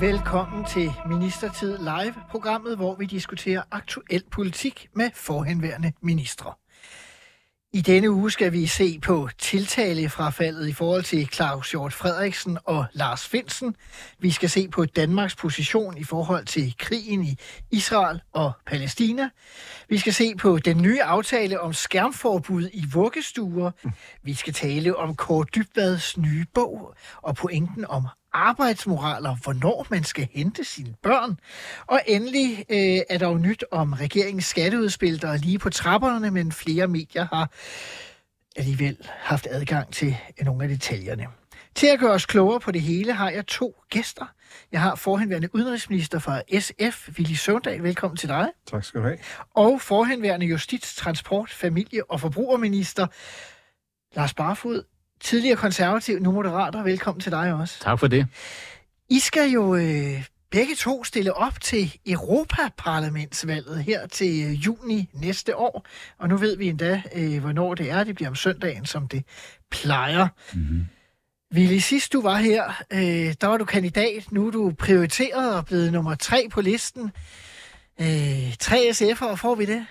Velkommen til Ministertid Live, programmet, hvor vi diskuterer aktuel politik med forhenværende ministre. I denne uge skal vi se på tiltalefrafaldet i forhold til Claus Hjort Frederiksen og Lars Finsen. Vi skal se på Danmarks position i forhold til krigen i Israel og Palæstina. Vi skal se på den nye aftale om skærmforbud i vuggestuer. Vi skal tale om Kåre Dybvads nye bog og pointen om arbejdsmoral og hvornår man skal hente sine børn. Og endelig øh, er der jo nyt om regeringens skatteudspil, der er lige på trapperne, men flere medier har alligevel haft adgang til nogle af detaljerne. Til at gøre os klogere på det hele har jeg to gæster. Jeg har forhenværende udenrigsminister fra SF, Willy Søvndal. Velkommen til dig. Tak skal du have. Og forhenværende justits-, transport-, familie- og forbrugerminister Lars Barfod tidligere konservativ, nu moderater. Velkommen til dig også. Tak for det. I skal jo øh, begge to stille op til Europaparlamentsvalget her til øh, juni næste år. Og nu ved vi endda, øh, hvornår det er. Det bliver om søndagen, som det plejer. Mm-hmm. Willy, sidst du var her, øh, der var du kandidat. Nu er du prioriteret og blevet nummer tre på listen. Øh, tre SF'ere, får vi det?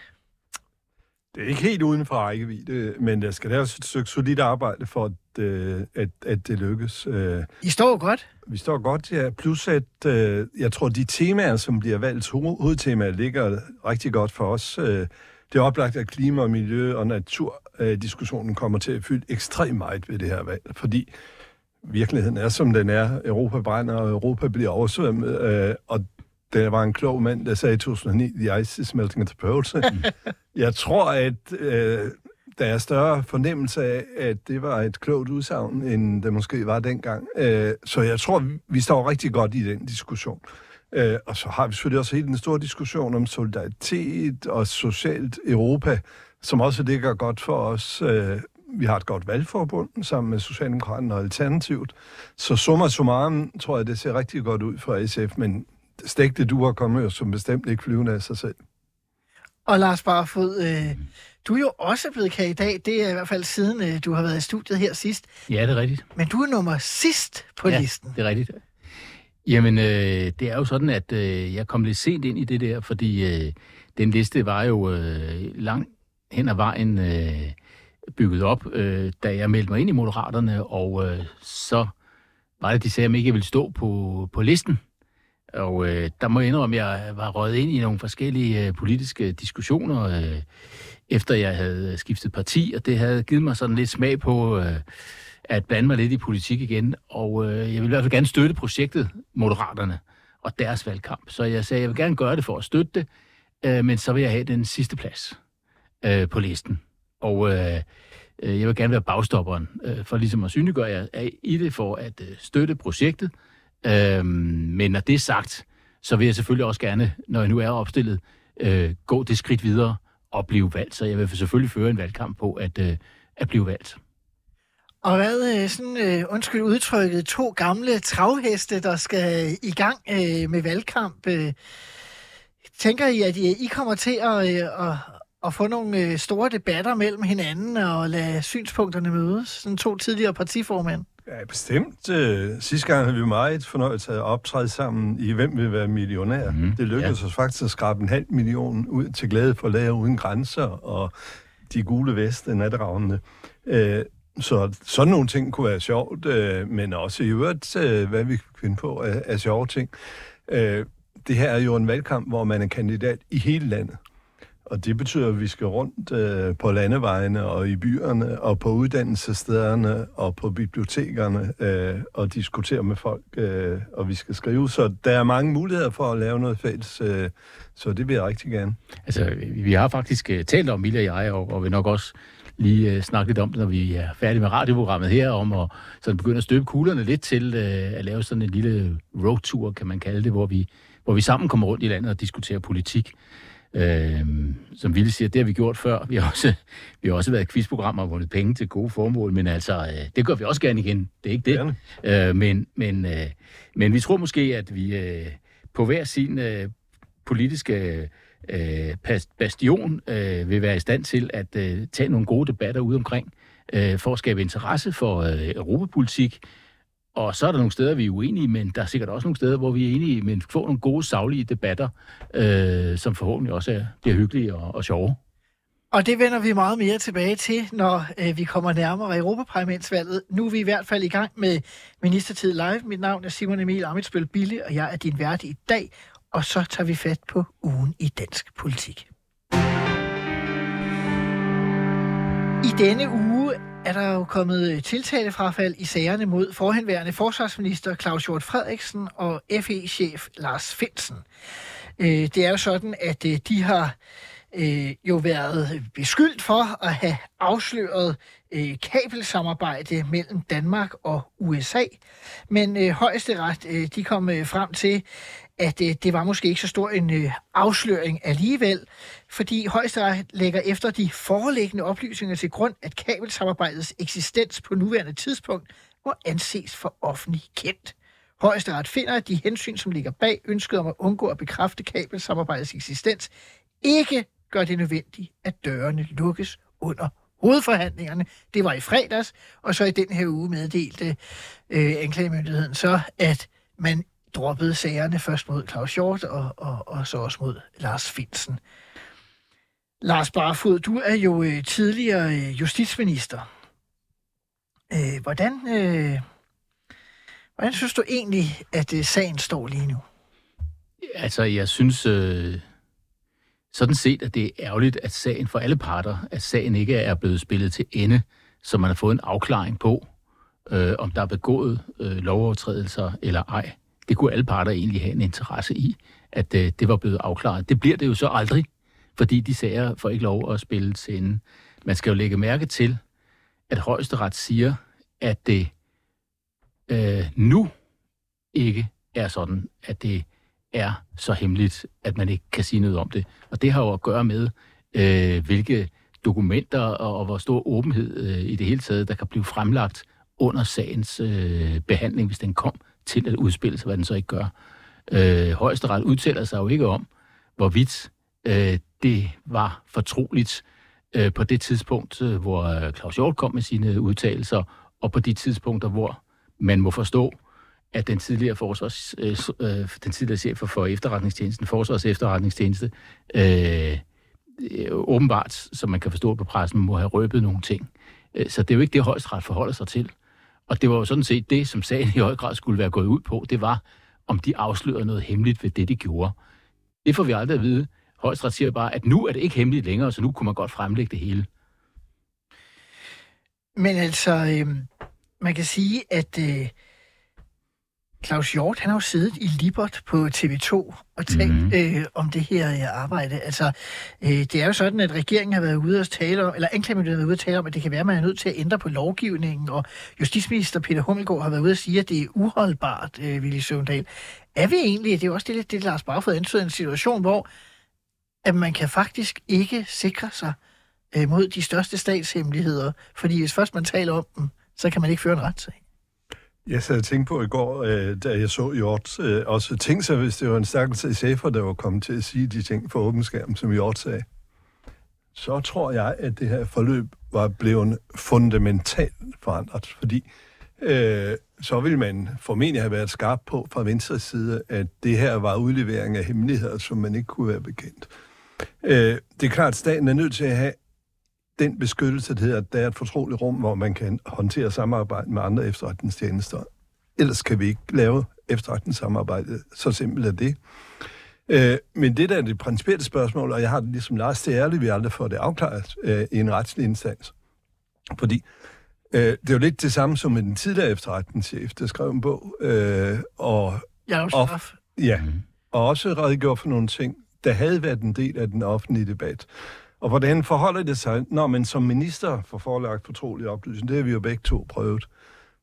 Det er ikke helt uden for rækkevidde, men der skal laves et stykke solidt arbejde for, at, øh, at, at det lykkes. Øh, I står godt. Vi står godt, ja. Plus at øh, jeg tror, de temaer, som bliver valgt hovedtemaer, ligger rigtig godt for os. Det er oplagt, at klima og miljø og naturdiskussionen kommer til at fylde ekstremt meget ved det her valg, fordi virkeligheden er, som den er. Europa brænder, og Europa bliver oversvømmet, og der var en klog mand, der sagde i 2009, the ice is melting at the poles. jeg tror, at øh, der er større fornemmelse af, at det var et klogt udsagn, end det måske var dengang. Øh, så jeg tror, vi står rigtig godt i den diskussion. Øh, og så har vi selvfølgelig også hele den store diskussion om solidaritet og socialt Europa, som også ligger godt for os. Øh, vi har et godt valgforbund sammen med Socialdemokraterne og Alternativet. Så summa summarum tror jeg, det ser rigtig godt ud for SF, men stegte duer kommer jo som bestemt ikke flyvende af sig selv. Og Lars Barfod, øh, du er jo også blevet kandidat. Det er i hvert fald siden øh, du har været i studiet her sidst. Ja, det er rigtigt. Men du er nummer sidst på ja, listen. det er rigtigt. Jamen, øh, det er jo sådan, at øh, jeg kom lidt sent ind i det der, fordi øh, den liste var jo øh, langt hen ad vejen øh, bygget op, øh, da jeg meldte mig ind i Moderaterne, og øh, så var det, de sagde, at jeg ikke ville stå på, på listen. Og øh, der må jeg indrømme, at jeg var røget ind i nogle forskellige øh, politiske diskussioner, øh, efter jeg havde skiftet parti, og det havde givet mig sådan lidt smag på øh, at blande mig lidt i politik igen. Og øh, jeg vil i hvert fald gerne støtte projektet Moderaterne og deres valgkamp. Så jeg sagde, at jeg vil gerne gøre det for at støtte det, øh, men så vil jeg have den sidste plads øh, på listen. Og øh, øh jeg vil gerne være bagstopperen, øh, for ligesom at synliggøre, at jeg er i det for at øh, støtte projektet, Øhm, men når det er sagt, så vil jeg selvfølgelig også gerne, når jeg nu er opstillet, øh, gå det skridt videre og blive valgt. Så jeg vil selvfølgelig føre en valgkamp på at, øh, at blive valgt. Og hvad, øh, sådan, øh, undskyld udtrykket, to gamle travheste, der skal øh, i gang øh, med valgkamp. Øh, tænker I, at I, I kommer til at, øh, at, at få nogle store debatter mellem hinanden og lade synspunkterne mødes? Sådan to tidligere partiformænd. Ja, bestemt. Øh, sidste gang havde vi meget fornøjelse af at optræde sammen i Hvem vil være millionær. Mm, det lykkedes ja. os faktisk at skrabe en halv million ud til glæde for Læger Uden Grænser og de gule veste, natteravnene. Øh, så sådan nogle ting kunne være sjovt, øh, men også i øvrigt, hvad vi kan finde på er sjove ting. Det her er jo en valgkamp, hvor man er kandidat i hele landet. Og det betyder, at vi skal rundt øh, på landevejene og i byerne og på uddannelsesstederne og på bibliotekerne øh, og diskutere med folk, øh, og vi skal skrive. Så der er mange muligheder for at lave noget fælles, øh, så det vil jeg rigtig gerne. Altså, vi har faktisk øh, talt om, Mille og jeg, og, og vi nok også lige øh, snakke lidt om det, når vi er færdige med radioprogrammet her, om at sådan begynde at støbe kuglerne lidt til øh, at lave sådan en lille roadtour, kan man kalde det, hvor vi, hvor vi sammen kommer rundt i landet og diskuterer politik. Øh, som Ville siger, det har vi gjort før. Vi har også, vi har også været quizprogrammer og vundet penge til gode formål, men altså, øh, det gør vi også gerne igen. Det er ikke det. Øh, men, men, øh, men vi tror måske, at vi øh, på hver sin øh, politiske øh, bastion øh, vil være i stand til at øh, tage nogle gode debatter ud omkring, øh, for at skabe interesse for øh, europapolitik. Og så er der nogle steder, vi er uenige, men der er sikkert også nogle steder, hvor vi er enige, men får nogle gode, savlige debatter, øh, som forhåbentlig også er, bliver hyggelige og, og sjove. Og det vender vi meget mere tilbage til, når øh, vi kommer nærmere Europaparlamentsvalget. Nu er vi i hvert fald i gang med Ministertid Live. Mit navn er Simon Emil Amitsbøl Bille, og jeg er din vært i dag og så tager vi fat på ugen i dansk politik. I denne uge er der jo kommet tiltalefrafald i sagerne mod forhenværende forsvarsminister Claus Hjort Frederiksen og FE-chef Lars Finsen. Øh, det er jo sådan, at øh, de har øh, jo været beskyldt for at have afsløret kabelsamarbejde mellem Danmark og USA. Men højesteret de kom frem til, at øh, det var måske ikke så stor en øh, afsløring alligevel, fordi højesteret lægger efter de foreliggende oplysninger til grund, at kabelsamarbejdets eksistens på nuværende tidspunkt må anses for offentlig kendt. Højesteret finder, at de hensyn, som ligger bag ønsket om at undgå at bekræfte kabelsamarbejdets eksistens, ikke gør det nødvendigt, at dørene lukkes under hovedforhandlingerne. Det var i fredags, og så i den her uge meddelte øh, anklagemyndigheden så, at man droppede sagerne først mod Claus Hjort og, og, og så også mod Lars Finsen. Lars Barfod, du er jo øh, tidligere øh, justitsminister. Øh, hvordan, øh, hvordan synes du egentlig, at øh, sagen står lige nu? Altså, jeg synes øh, sådan set, at det er ærgerligt, at sagen for alle parter, at sagen ikke er blevet spillet til ende, så man har fået en afklaring på, øh, om der er begået øh, lovovertrædelser eller ej det kunne alle parter egentlig have en interesse i, at øh, det var blevet afklaret. Det bliver det jo så aldrig, fordi de sager får ikke lov at spille til ende. Man skal jo lægge mærke til, at højesteret siger, at det øh, nu ikke er sådan, at det er så hemmeligt, at man ikke kan sige noget om det. Og det har jo at gøre med, øh, hvilke dokumenter og, og hvor stor åbenhed øh, i det hele taget, der kan blive fremlagt under sagens øh, behandling, hvis den kom til at udspille sig, hvad den så ikke gør. Øh, højesteret udtaler sig jo ikke om, hvorvidt øh, det var fortroligt øh, på det tidspunkt, øh, hvor øh, Claus Hjort kom med sine udtalelser, og på de tidspunkter, hvor man må forstå, at den tidligere, forsvars, øh, øh den tidligere chef for efterretningstjenesten, Forsvars efterretningstjeneste, øh, øh, åbenbart, som man kan forstå på pressen, må have røbet nogle ting. Så det er jo ikke det, højesteret forholder sig til. Og det var jo sådan set det, som sagen i høj grad skulle være gået ud på. Det var, om de afslørede noget hemmeligt ved det, de gjorde. Det får vi aldrig at vide. Højstret siger bare, at nu er det ikke hemmeligt længere, så nu kunne man godt fremlægge det hele. Men altså, øh, man kan sige, at øh, Claus Hjort, han har jo siddet i Libert på TV2 og talt mm-hmm. øh, om det her øh, arbejde. Altså, øh, det er jo sådan, at regeringen har været ude at tale om, eller anklagemyndigheden har været ude at tale om, at det kan være, at man er nødt til at ændre på lovgivningen, og justitsminister Peter Hummelgaard har været ude at sige, at det er uholdbart, øh, Willy Søvndal. Er vi egentlig, det er jo også det, det Lars Barfod antyder, en situation, hvor at man kan faktisk ikke sikre sig øh, mod de største statshemmeligheder, fordi hvis først man taler om dem, så kan man ikke føre en retssag. Jeg sad og tænkte på i går, øh, da jeg så Hjort, øh, også tænkte sig, hvis det var en stakkels chefer, der var kommet til at sige de ting for åben skærm, som Hjort sagde. Så tror jeg, at det her forløb var blevet fundamentalt forandret, fordi øh, så ville man formentlig have været skarp på fra venstre side, at det her var udlevering af hemmeligheder, som man ikke kunne være bekendt. Øh, det er klart, at staten er nødt til at have den beskyttelse, der hedder, at der er et fortroligt rum, hvor man kan håndtere samarbejde med andre efterretningstjenester. Ellers kan vi ikke lave efterretningssamarbejde. Så simpelt er det. Øh, men det der er det principielle spørgsmål, og jeg har det ligesom Lars, det er ærligt, vi aldrig får det afklaret øh, i en retslig instans. Fordi øh, det er jo lidt det samme som med den tidligere efterretningschef, der skrev en bog. Øh, og, ja, og, ja, og også redegjorde for nogle ting, der havde været en del af den offentlige debat. Og hvordan forholder det sig, når man som minister får forelagt fortrolig oplysning? Det har vi jo begge to prøvet.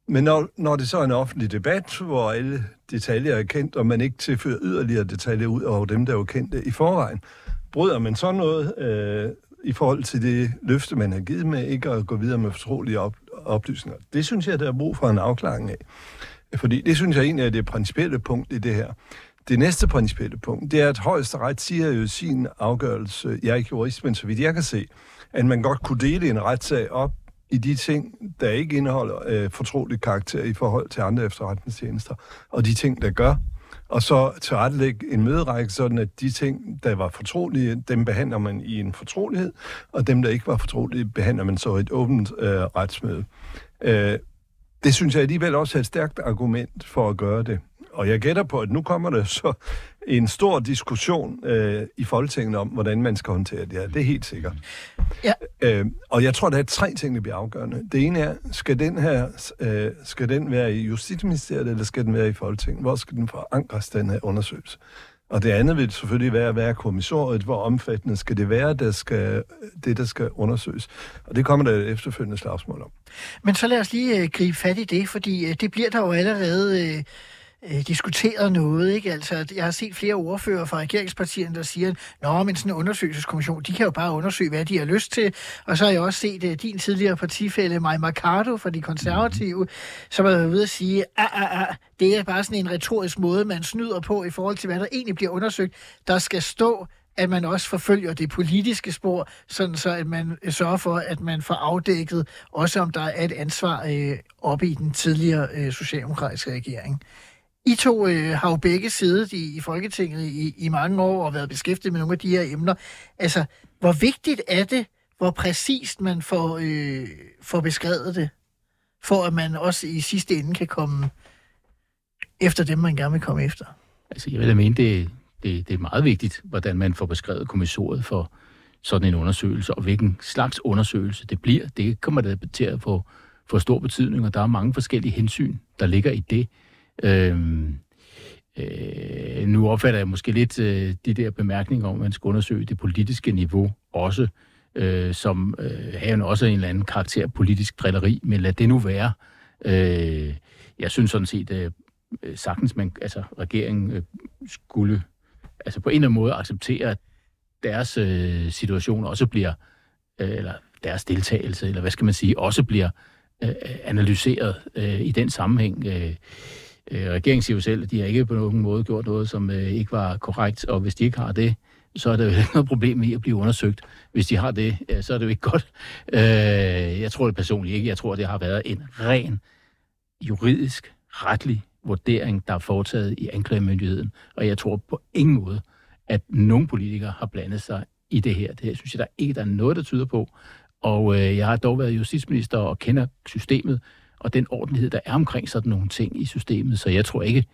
Men når, når det så er en offentlig debat, hvor alle detaljer er kendt, og man ikke tilfører yderligere detaljer ud over dem, der er jo kendte i forvejen, bryder man så noget øh, i forhold til det løfte, man har givet med ikke at gå videre med fortrolige op, oplysninger? Det synes jeg, der er brug for en afklaring af. Fordi det synes jeg egentlig er det principielle punkt i det her. Det næste principielle punkt, det er, at højesteret siger jo sin afgørelse, jeg er ikke jurist, men så vidt jeg kan se, at man godt kunne dele en retssag op i de ting, der ikke indeholder øh, fortrolig karakter i forhold til andre efterretningstjenester, og de ting, der gør. Og så tilrettelægge en møderække, sådan at de ting, der var fortrolige, dem behandler man i en fortrolighed, og dem, der ikke var fortrolige, behandler man så i et åbent øh, retsmøde. Øh, det synes jeg alligevel også er et stærkt argument for at gøre det. Og jeg gætter på, at nu kommer der så en stor diskussion øh, i Folketinget om, hvordan man skal håndtere det her. Det er helt sikkert. Ja. Øh, og jeg tror, der er tre ting, der bliver afgørende. Det ene er, skal den her øh, skal den være i Justitsministeriet, eller skal den være i Folketinget? Hvor skal den forankres, den her undersøgelse? Og det andet vil selvfølgelig være, hvad er kommissoriet, hvor omfattende skal det være, der skal, det der skal undersøges. Og det kommer der et efterfølgende slagsmål om. Men så lad os lige øh, gribe fat i det, fordi øh, det bliver der jo allerede øh, øh, diskuteret noget. Ikke? Altså, jeg har set flere ordfører fra regeringspartierne, der siger, Nå, men sådan en undersøgelseskommission, de kan jo bare undersøge, hvad de har lyst til. Og så har jeg også set øh, din tidligere partifælle, Maja Mercado fra de konservative, som har været ude at sige, ah, ah, ah, det er bare sådan en retorisk måde, man snyder på i forhold til, hvad der egentlig bliver undersøgt. Der skal stå, at man også forfølger det politiske spor, sådan så at man sørger for, at man får afdækket, også om der er et ansvar øh, oppe i den tidligere øh, socialdemokratiske regering. I to øh, har jo begge siddet i, i Folketinget i, i mange år og været beskæftiget med nogle af de her emner. Altså, hvor vigtigt er det, hvor præcist man får, øh, får beskrevet det, for at man også i sidste ende kan komme efter dem, man gerne vil komme efter? Altså, jeg vil da mene, det, det, det er meget vigtigt, hvordan man får beskrevet kommissoriet for sådan en undersøgelse, og hvilken slags undersøgelse det bliver. Det kommer der til at få, få stor betydning, og der er mange forskellige hensyn, der ligger i det. Øhm, øh, nu opfatter jeg måske lidt øh, de der bemærkninger om, at man skal undersøge det politiske niveau også, øh, som øh, har også en eller anden karakter politisk drilleri, men lad det nu være. Øh, jeg synes sådan set, øh, sagtens man, altså regeringen øh, skulle altså på en eller anden måde acceptere, at deres øh, situation også bliver, øh, eller deres deltagelse, eller hvad skal man sige, også bliver øh, analyseret øh, i den sammenhæng. Øh, øh, regeringen siger jo selv, at de har ikke på nogen måde gjort noget, som øh, ikke var korrekt, og hvis de ikke har det, så er der jo ikke noget problem i at blive undersøgt. Hvis de har det, så er det jo ikke godt. Øh, jeg tror det personligt ikke. Jeg tror, det har været en ren juridisk, retlig vurdering, der er foretaget i anklagemyndigheden. Og jeg tror på ingen måde, at nogen politikere har blandet sig i det her. Det synes jeg, der ikke der er noget, der tyder på. Og øh, jeg har dog været justitsminister og kender systemet, og den ordentlighed, der er omkring sådan nogle ting i systemet. Så jeg tror ikke,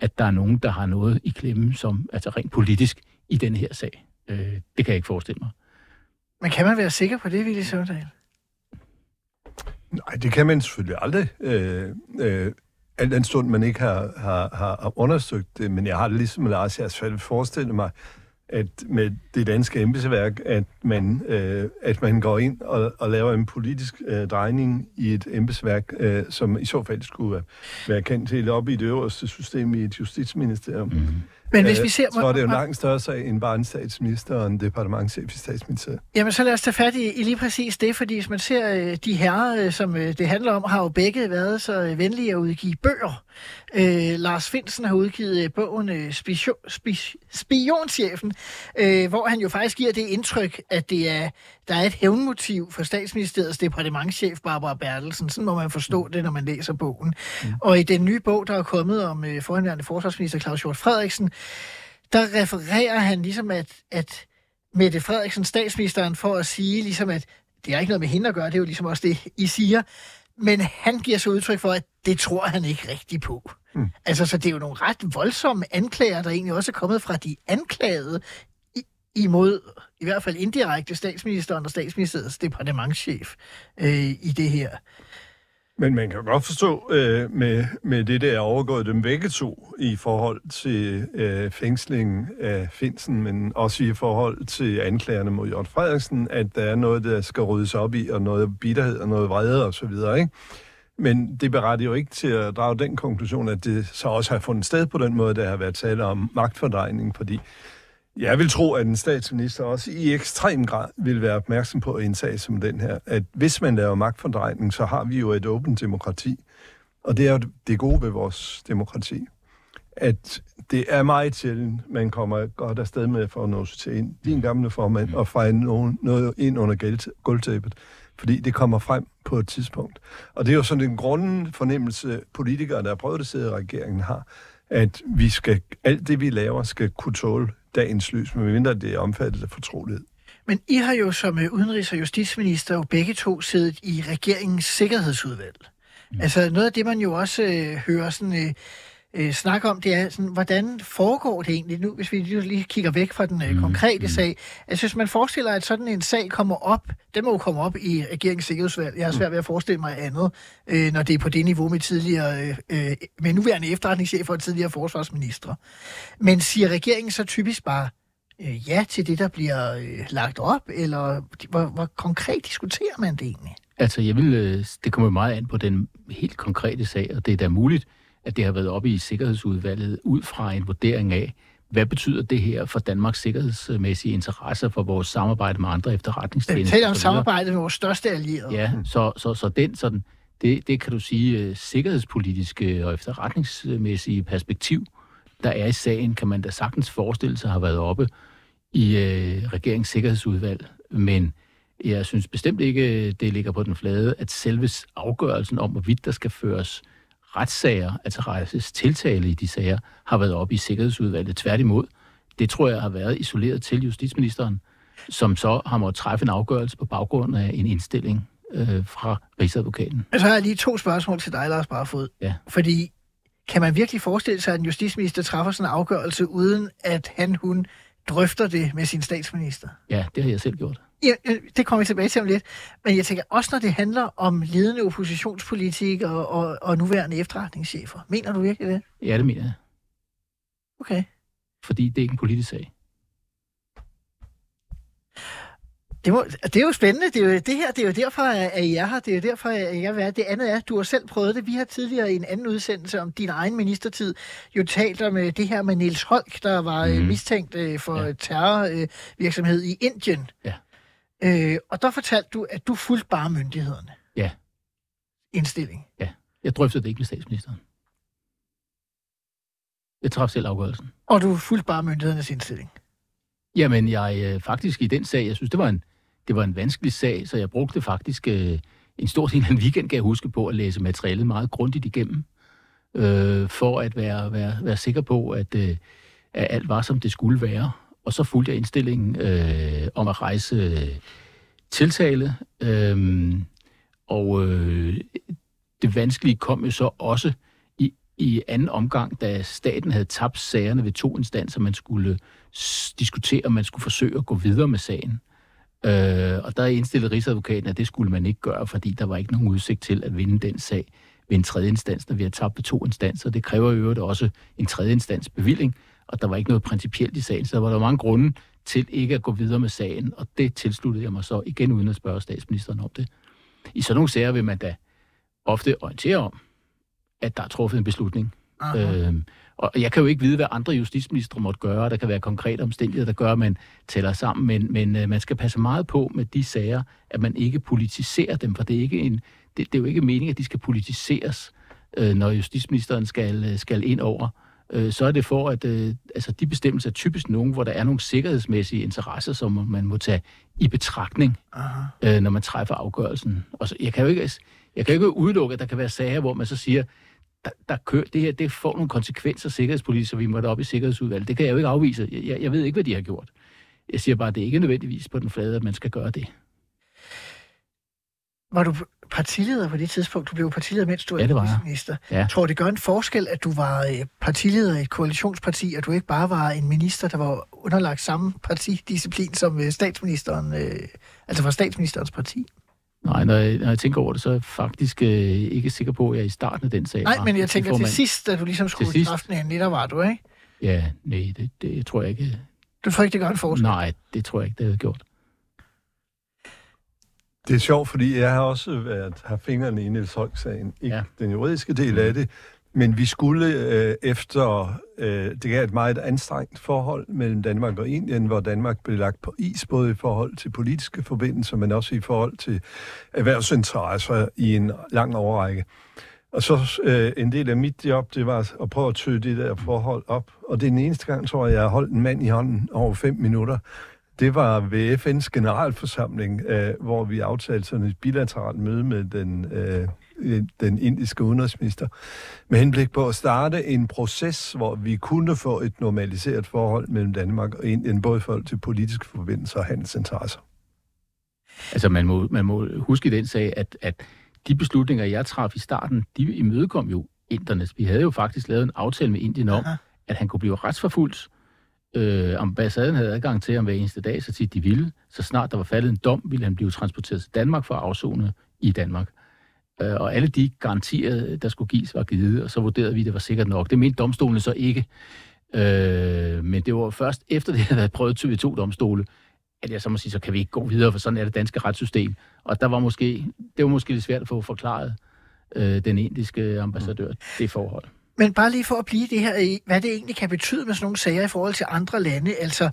at der er nogen, der har noget i klemme, som altså rent politisk i den her sag. Øh, det kan jeg ikke forestille mig. Men kan man være sikker på det, Ville Søvndal? Nej, det kan man selvfølgelig aldrig. Øh, øh, alt den stund, man ikke har, har, har undersøgt det. Men jeg har det ligesom Lars, jeg har svært forestille mig, at med det danske embedsværk, at man, øh, at man går ind og, og laver en politisk øh, drejning i et embedsværk, øh, som i så fald skulle være, være kendt helt op i det øverste system i et justitsministerium. Mm. Men hvis vi ser... Så er det jo en langt større sag end bare en statsminister og en departementchef i statsministeriet. Jamen, så lad os tage fat i, i lige præcis det, fordi hvis man ser øh, de herrer, øh, som øh, det handler om, har jo begge været så venlige at udgive bøger. Øh, Lars Finsen har udgivet bogen øh, Spio, Spi, Spionchefen, øh, hvor han jo faktisk giver det indtryk, at det er, der er et hævnmotiv for statsministeriets departementchef Barbara Bertelsen. Sådan må man forstå det, når man læser bogen. Mm. Og i den nye bog, der er kommet om øh, forhenværende forsvarsminister Claus Hjort Frederiksen, der refererer han ligesom, at, at Mette Frederiksen, statsministeren, for at sige ligesom, at det har ikke noget med hende at gøre, det er jo ligesom også det, I siger, men han giver så udtryk for, at det tror han ikke rigtigt på. Mm. Altså, så det er jo nogle ret voldsomme anklager, der egentlig også er kommet fra de anklagede imod, i hvert fald indirekte, statsministeren og statsministeriets departementchef øh, i det her. Men man kan godt forstå øh, med, med det, der er overgået dem begge to i forhold til øh, fængslingen af Finsen, men også i forhold til anklagerne mod Jørgen Frederiksen, at der er noget, der skal ryddes op i, og noget bitterhed og noget vrede og så videre, ikke? Men det beretter jo ikke til at drage den konklusion, at det så også har fundet sted på den måde, der har været tale om magtfordrejning, fordi jeg vil tro, at en statsminister også i ekstrem grad vil være opmærksom på en sag som den her, at hvis man laver magtfordrejning, så har vi jo et åbent demokrati. Og det er jo det gode ved vores demokrati. At det er meget sjældent, man kommer godt afsted med for at nå til en, din gamle formand og fejre noget, noget ind under gulvtæppet. Fordi det kommer frem på et tidspunkt. Og det er jo sådan en grunden fornemmelse, politikere, der har prøvet at sidde i regeringen, har, at vi skal, alt det, vi laver, skal kunne tåle dagens lys, men mindre det er omfattet af fortrolighed. Men I har jo som øh, udenrigs- og justitsminister jo begge to siddet i regeringens sikkerhedsudvalg. Mm. Altså noget af det, man jo også øh, hører sådan... Øh, øh, snakke om, det er, sådan, hvordan foregår det egentlig nu, hvis vi lige kigger væk fra den øh, mm, konkrete mm. sag. Altså, hvis man forestiller, at sådan en sag kommer op, den må jo komme op i regeringens sikkerhedsvalg. Jeg har svært ved at forestille mig andet, øh, når det er på det niveau med tidligere, øh, med nuværende efterretningschef og tidligere forsvarsminister. Men siger regeringen så typisk bare, øh, ja til det, der bliver øh, lagt op, eller hvor, hvor konkret diskuterer man det egentlig? Altså, jeg vil, øh, det kommer meget an på den helt konkrete sag, og det er da muligt, at det har været oppe i Sikkerhedsudvalget ud fra en vurdering af, hvad betyder det her for Danmarks sikkerhedsmæssige interesser for vores samarbejde med andre efterretningstjenester? Det taler om samarbejde med vores største allierede. Ja, så, så, så den sådan, det, det kan du sige øh, sikkerhedspolitiske og efterretningsmæssige perspektiv, der er i sagen, kan man da sagtens forestille sig har været oppe i øh, regeringens sikkerhedsudvalg. Men jeg synes bestemt ikke, det ligger på den flade, at selve afgørelsen om, hvorvidt der skal føres øh, retssager, altså rejses tiltale i de sager, har været oppe i Sikkerhedsudvalget. Tværtimod, det tror jeg har været isoleret til justitsministeren, som så har måttet træffe en afgørelse på baggrund af en indstilling øh, fra Rigsadvokaten. Så har jeg lige to spørgsmål til dig, Lars Barfod. Ja. Fordi kan man virkelig forestille sig, at en justitsminister træffer sådan en afgørelse, uden at han, hun drøfter det med sin statsminister? Ja, det har jeg selv gjort. Ja, det kommer vi tilbage til om lidt. Men jeg tænker, også når det handler om ledende oppositionspolitikere og, og nuværende efterretningschefer. Mener du virkelig det? Ja, det mener jeg. Okay. Fordi det er ikke en politisk sag. Det, må, det er jo spændende. Det, er jo, det her det er jo derfor, at I er her. Det er jo derfor, at jeg er Det andet er, at du har selv prøvet det. Vi har tidligere i en anden udsendelse om din egen ministertid jo talt om øh, det her med Niels Holk, der var mm. mistænkt øh, for ja. terrorvirksomhed i Indien. Ja. Øh, og der fortalte du, at du fulgte bare myndighederne. Ja. Indstilling. Ja. Jeg drøftede det ikke med statsministeren. Jeg træffede selv afgørelsen. Og du fulgte bare myndighedernes indstilling? Jamen, jeg øh, faktisk i den sag, jeg synes, det var en, det var en vanskelig sag, så jeg brugte faktisk øh, en stor del af en weekend, kan jeg huske på, at læse materialet meget grundigt igennem, øh, for at være, være, være sikker på, at, øh, at alt var, som det skulle være. Og så fulgte jeg indstillingen øh, om at rejse tiltale. Øh, og øh, det vanskelige kom jo så også i, i anden omgang, da staten havde tabt sagerne ved to instanser. Man skulle diskutere, om man skulle forsøge at gå videre med sagen. Øh, og der indstillede Rigsadvokaten, at det skulle man ikke gøre, fordi der var ikke nogen udsigt til at vinde den sag ved en tredje instans, når vi har tabt ved to instanser. Det kræver jo også en tredje instans bevilling, og der var ikke noget principielt i sagen, så der var der mange grunde til ikke at gå videre med sagen, og det tilsluttede jeg mig så igen uden at spørge statsministeren om det. I sådan nogle sager vil man da ofte orientere om, at der er truffet en beslutning. Øhm, og jeg kan jo ikke vide, hvad andre justitsministre måtte gøre. Der kan være konkrete omstændigheder, der gør, at man tæller sammen, men, men øh, man skal passe meget på med de sager, at man ikke politiserer dem, for det er, ikke en, det, det er jo ikke meningen, at de skal politiseres, øh, når justitsministeren skal, øh, skal ind over øh, så er det for, at øh, altså, de bestemmelser er typisk nogen, hvor der er nogle sikkerhedsmæssige interesser, som man må tage i betragtning, øh, når man træffer afgørelsen. Og så, jeg kan jo ikke, jeg kan jo ikke udelukke, at der kan være sager, hvor man så siger, der, der kører, det her det får nogle konsekvenser sikkerhedspolitisk, så vi må op i sikkerhedsudvalget. Det kan jeg jo ikke afvise. Jeg, jeg ved ikke, hvad de har gjort. Jeg siger bare, at det er ikke nødvendigvis på den flade, at man skal gøre det. Var du partileder på det tidspunkt? Du blev partileder, mens du var ja, minister. Ja. Tror det gør en forskel, at du var øh, partileder i et koalitionsparti, og du ikke bare var en minister, der var underlagt samme partidisciplin som øh, statsministeren, øh, altså var statsministerens parti? Nej, når jeg, når jeg tænker over det, så er jeg faktisk øh, ikke sikker på, at jeg i starten af den sag Nej, var men jeg tænker til sidst, da du ligesom skulle sidst? kraften af der var du, ikke? Ja, nej, det, det tror jeg ikke. Du tror ikke, det gør en forskel? Nej, det tror jeg ikke, det havde gjort. Det er sjovt, fordi jeg har også været, har fingrene i Niels Holk-sagen. Ikke Ja. den juridiske del af det, men vi skulle øh, efter... Øh, det er et meget anstrengt forhold mellem Danmark og Indien, hvor Danmark blev lagt på is, både i forhold til politiske forbindelser, men også i forhold til erhvervsinteresser i en lang overrække. Og så øh, en del af mit job, det var at prøve at tøge det der forhold op. Og det er den eneste gang, tror jeg, jeg har holdt en mand i hånden over fem minutter. Det var ved FN's generalforsamling, øh, hvor vi aftalte sådan et bilateralt møde med den, øh, den indiske udenrigsminister, med henblik på at starte en proces, hvor vi kunne få et normaliseret forhold mellem Danmark og Indien, både i forhold til politiske forbindelser og handelsinteresser. Altså, man må, man må huske i den sag, at, at de beslutninger, jeg traf i starten, de imødekom jo internet. Vi havde jo faktisk lavet en aftale med Indien om, Aha. at han kunne blive retsforfulgt. Øh, ambassaden havde adgang til ham hver eneste dag, så tit de ville. Så snart der var faldet en dom, ville han blive transporteret til Danmark for at afzone i Danmark. Øh, og alle de garantier, der skulle gives, var givet, og så vurderede vi, at det var sikkert nok. Det mente domstolene så ikke. Øh, men det var først efter det havde været prøvet til to domstole, at jeg så må sige, så kan vi ikke gå videre, for sådan er det danske retssystem. Og der var måske, det var måske lidt svært at få forklaret øh, den indiske ambassadør det forhold. Men bare lige for at blive det her, hvad det egentlig kan betyde med sådan nogle sager i forhold til andre lande, altså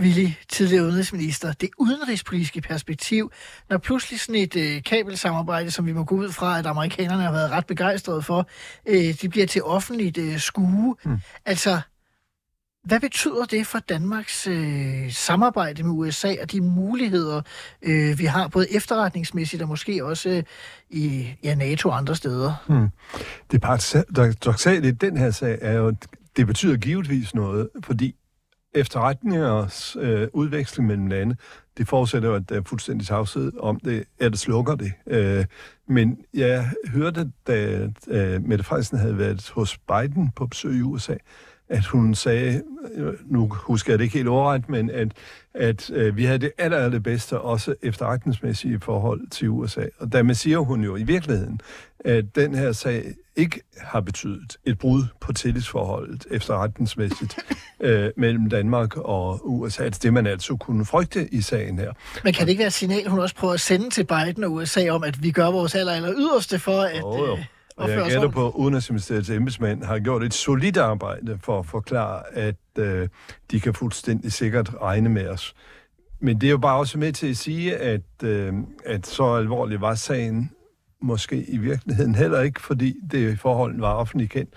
Willy, tidligere udenrigsminister, det udenrigspolitiske perspektiv, når pludselig sådan et øh, kabelsamarbejde, som vi må gå ud fra, at amerikanerne har været ret begejstrede for, øh, det bliver til offentligt øh, skue. Mm. Altså, hvad betyder det for Danmarks øh, samarbejde med USA og de muligheder, øh, vi har, både efterretningsmæssigt og måske også øh, i ja, NATO og andre steder? Hmm. Det paradoxale i den her sag er jo, at det betyder givetvis noget, fordi efterretningers øh, udveksling mellem lande, det forudsætter jo, at der er fuldstændig tavshed om det, eller slukker det. Øh, men jeg hørte, da øh, Mette Frederiksen havde været hos Biden på besøg i USA, at hun sagde, øh, nu husker jeg det ikke helt overret, men at, at øh, vi havde det aller, aller bedste, også efterretningsmæssige forhold til USA. Og dermed siger hun jo i virkeligheden, at den her sag ikke har betydet et brud på tillidsforholdet efterretningsmæssigt øh, mellem Danmark og USA. Altså det, man altså kunne frygte i sagen her. Men kan det ikke være et signal, hun også prøver at sende til Biden og USA om, at vi gør vores aller, aller yderste for at Jo, jo. øh, Og jeg gætter på, at Udenrigsministeriets embedsmænd har gjort et solidt arbejde for at forklare, at øh, de kan fuldstændig sikkert regne med os. Men det er jo bare også med til at sige, at, øh, at så alvorlig var sagen måske i virkeligheden heller ikke, fordi det forhold var offentligt kendt.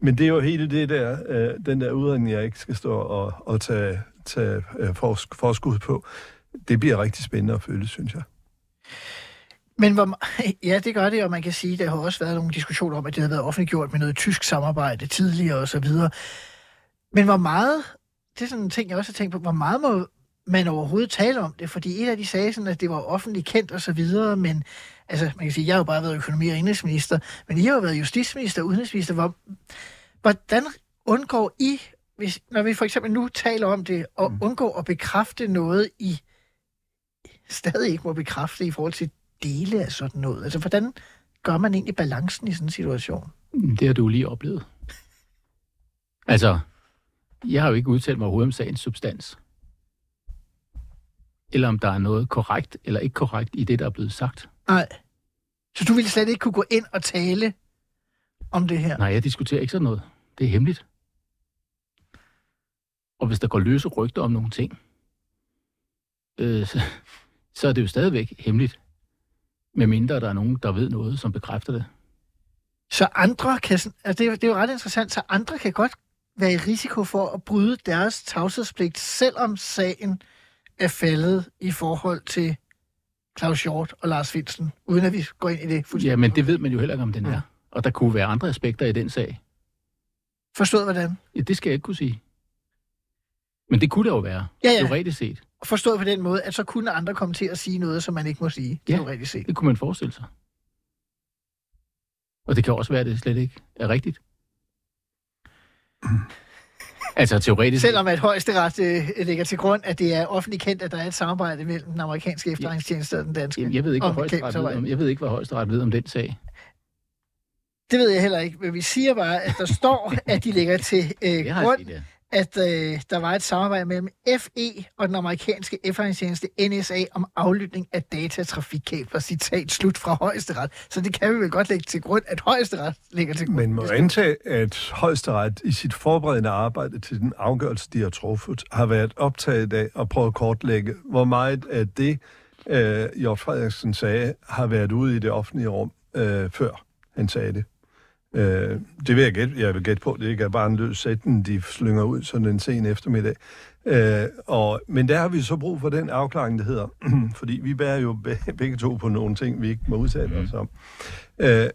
Men det er jo hele det der, øh, den der udredning, jeg ikke skal stå og, og tage, tage øh, forsk- forskud på. Det bliver rigtig spændende at følge, synes jeg. Men hvor, ja, det gør det, og man kan sige, der har også været nogle diskussioner om, at det har været offentliggjort med noget tysk samarbejde tidligere og så videre. Men hvor meget, det er sådan en ting, jeg også har tænkt på, hvor meget må man overhovedet tale om det? Fordi et af de sagde sådan, at det var offentligt kendt og så videre, men altså, man kan sige, jeg har jo bare været økonomi- og indrigsminister, men I har jo været justitsminister og udenrigsminister. Hvor, hvordan undgår I, hvis, når vi for eksempel nu taler om det, at undgå at bekræfte noget, I stadig ikke må bekræfte i forhold til dele af sådan noget? Altså, hvordan gør man egentlig balancen i sådan en situation? Det har du lige oplevet. Altså, jeg har jo ikke udtalt mig overhovedet om sagens substans. Eller om der er noget korrekt eller ikke korrekt i det, der er blevet sagt. Nej. Så du ville slet ikke kunne gå ind og tale om det her? Nej, jeg diskuterer ikke sådan noget. Det er hemmeligt. Og hvis der går løse rygter om nogle ting, øh, så, så er det jo stadigvæk hemmeligt. Medmindre der er nogen, der ved noget, som bekræfter det. Så andre kan... Altså, det, er, jo- det er jo ret interessant. Så andre kan godt være i risiko for at bryde deres tavshedspligt, selvom sagen er faldet i forhold til Claus Hjort og Lars Finsen, uden at vi går ind i det fuldstændig. Ja, men det ved man jo heller ikke, om den er. Og der kunne være andre aspekter i den sag. Forstået hvordan? Ja, det skal jeg ikke kunne sige. Men det kunne der jo være, Ja, ja. teoretisk set. Forstået på den måde, at så kunne andre komme til at sige noget, som man ikke må sige. Ja. Teoretisk set. Det kunne man forestille sig. Og det kan også være, at det slet ikke er rigtigt. Altså teoretisk... Selvom at højesteret øh, lægger til grund, at det er offentligt kendt, at der er et samarbejde mellem den amerikanske efterretningstjeneste og den danske. Jamen, jeg ved ikke, hvad højesteret ved om, jeg ved ikke, hvad højesteret ved om den sag. Det ved jeg heller ikke, men vi siger bare, at der står, at de lægger til øh, grund, ja at øh, der var et samarbejde mellem FE og den amerikanske efterretningstjeneste NSA om aflytning af datatrafikkabler. Citat slut fra højesteret. Så det kan vi vel godt lægge til grund, at højesteret lægger til grund. Men må antage, at højesteret i sit forberedende arbejde til den afgørelse, de har truffet, har været optaget af at prøve at kortlægge, hvor meget af det, øh, Jørg Frederiksen sagde, har været ude i det offentlige rum, øh, før han sagde det. Øh, det vil jeg gætte, jeg vil gætte på. Det ikke er bare en løs sætning, de slynger ud sådan en sen eftermiddag. Øh, og, men der har vi så brug for den afklaring, det hedder. fordi vi bærer jo be- begge to på nogle ting, vi ikke må udtale os om. Øh,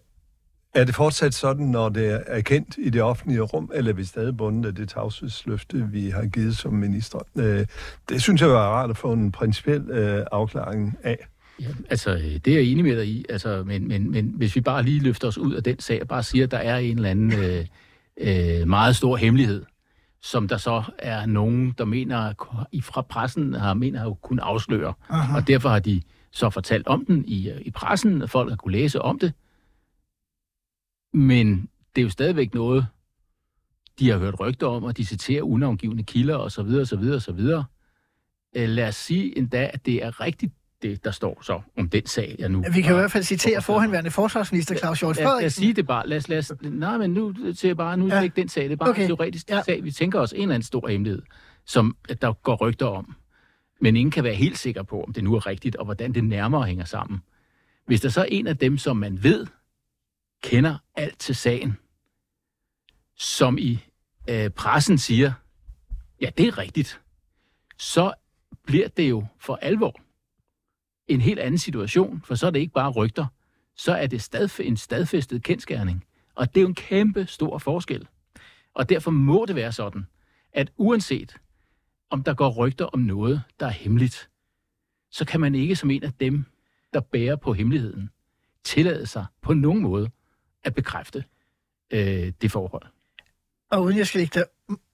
er det fortsat sådan, når det er kendt i det offentlige rum, eller er vi stadig bundet af det tavshedsløfte, vi har givet som minister? Øh, det synes jeg var rart at få en principiel øh, afklaring af. Ja, altså, øh, det er jeg enig med dig i, altså, men, men, men hvis vi bare lige løfter os ud af den sag og bare siger, at der er en eller anden øh, øh, meget stor hemmelighed, som der så er nogen, der mener, i fra pressen har mener har kunnet afsløre. Aha. Og derfor har de så fortalt om den i, øh, i pressen, og folk har kunne læse om det. Men det er jo stadigvæk noget, de har hørt rygter om, og de citerer unavngivende kilder osv. osv. osv. Lad os sige endda, at det er rigtigt, det der står så om den sag, jeg nu... Vi kan i hvert fald citere forhenværende forsvarsminister Claus Hjort Lad, lad os Frederiksen. sige det bare. Lad os, lad os, nej, men nu jeg bare, nu er det Ja. ikke den sag. Det er bare Okay. en teoretisk Ja. sag. Vi tænker os en eller anden stor hemmelighed, som der går rygter om. Men ingen kan være helt sikker på, om det nu er rigtigt, og hvordan det nærmere hænger sammen. Hvis der så er en af dem, som man ved, kender alt til sagen, som i øh, pressen siger, ja, det er rigtigt, så bliver det jo for alvor en helt anden situation, for så er det ikke bare rygter, så er det stadf- en stadfæstet kendskærning. Og det er jo en kæmpe stor forskel. Og derfor må det være sådan, at uanset om der går rygter om noget, der er hemmeligt, så kan man ikke som en af dem, der bærer på hemmeligheden, tillade sig på nogen måde at bekræfte øh, det forhold. Og uden jeg skal lægge dig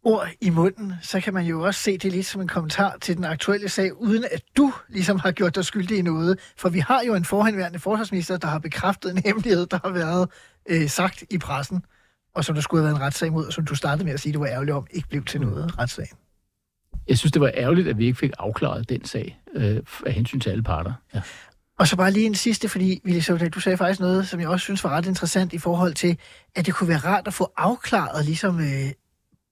ord i munden, så kan man jo også se det lidt som en kommentar til den aktuelle sag, uden at du ligesom har gjort dig skyldig i noget. For vi har jo en forhenværende forsvarsminister, der har bekræftet en hemmelighed, der har været øh, sagt i pressen, og som der skulle have været en retssag imod, og som du startede med at sige, du var ærgerlig om, ikke blev til noget retssagen. Jeg synes, det var ærgerligt, at vi ikke fik afklaret den sag øh, af hensyn til alle parter. Ja. Og så bare lige en sidste, fordi Ville du sagde faktisk noget, som jeg også synes var ret interessant i forhold til, at det kunne være rart at få afklaret, ligesom, øh,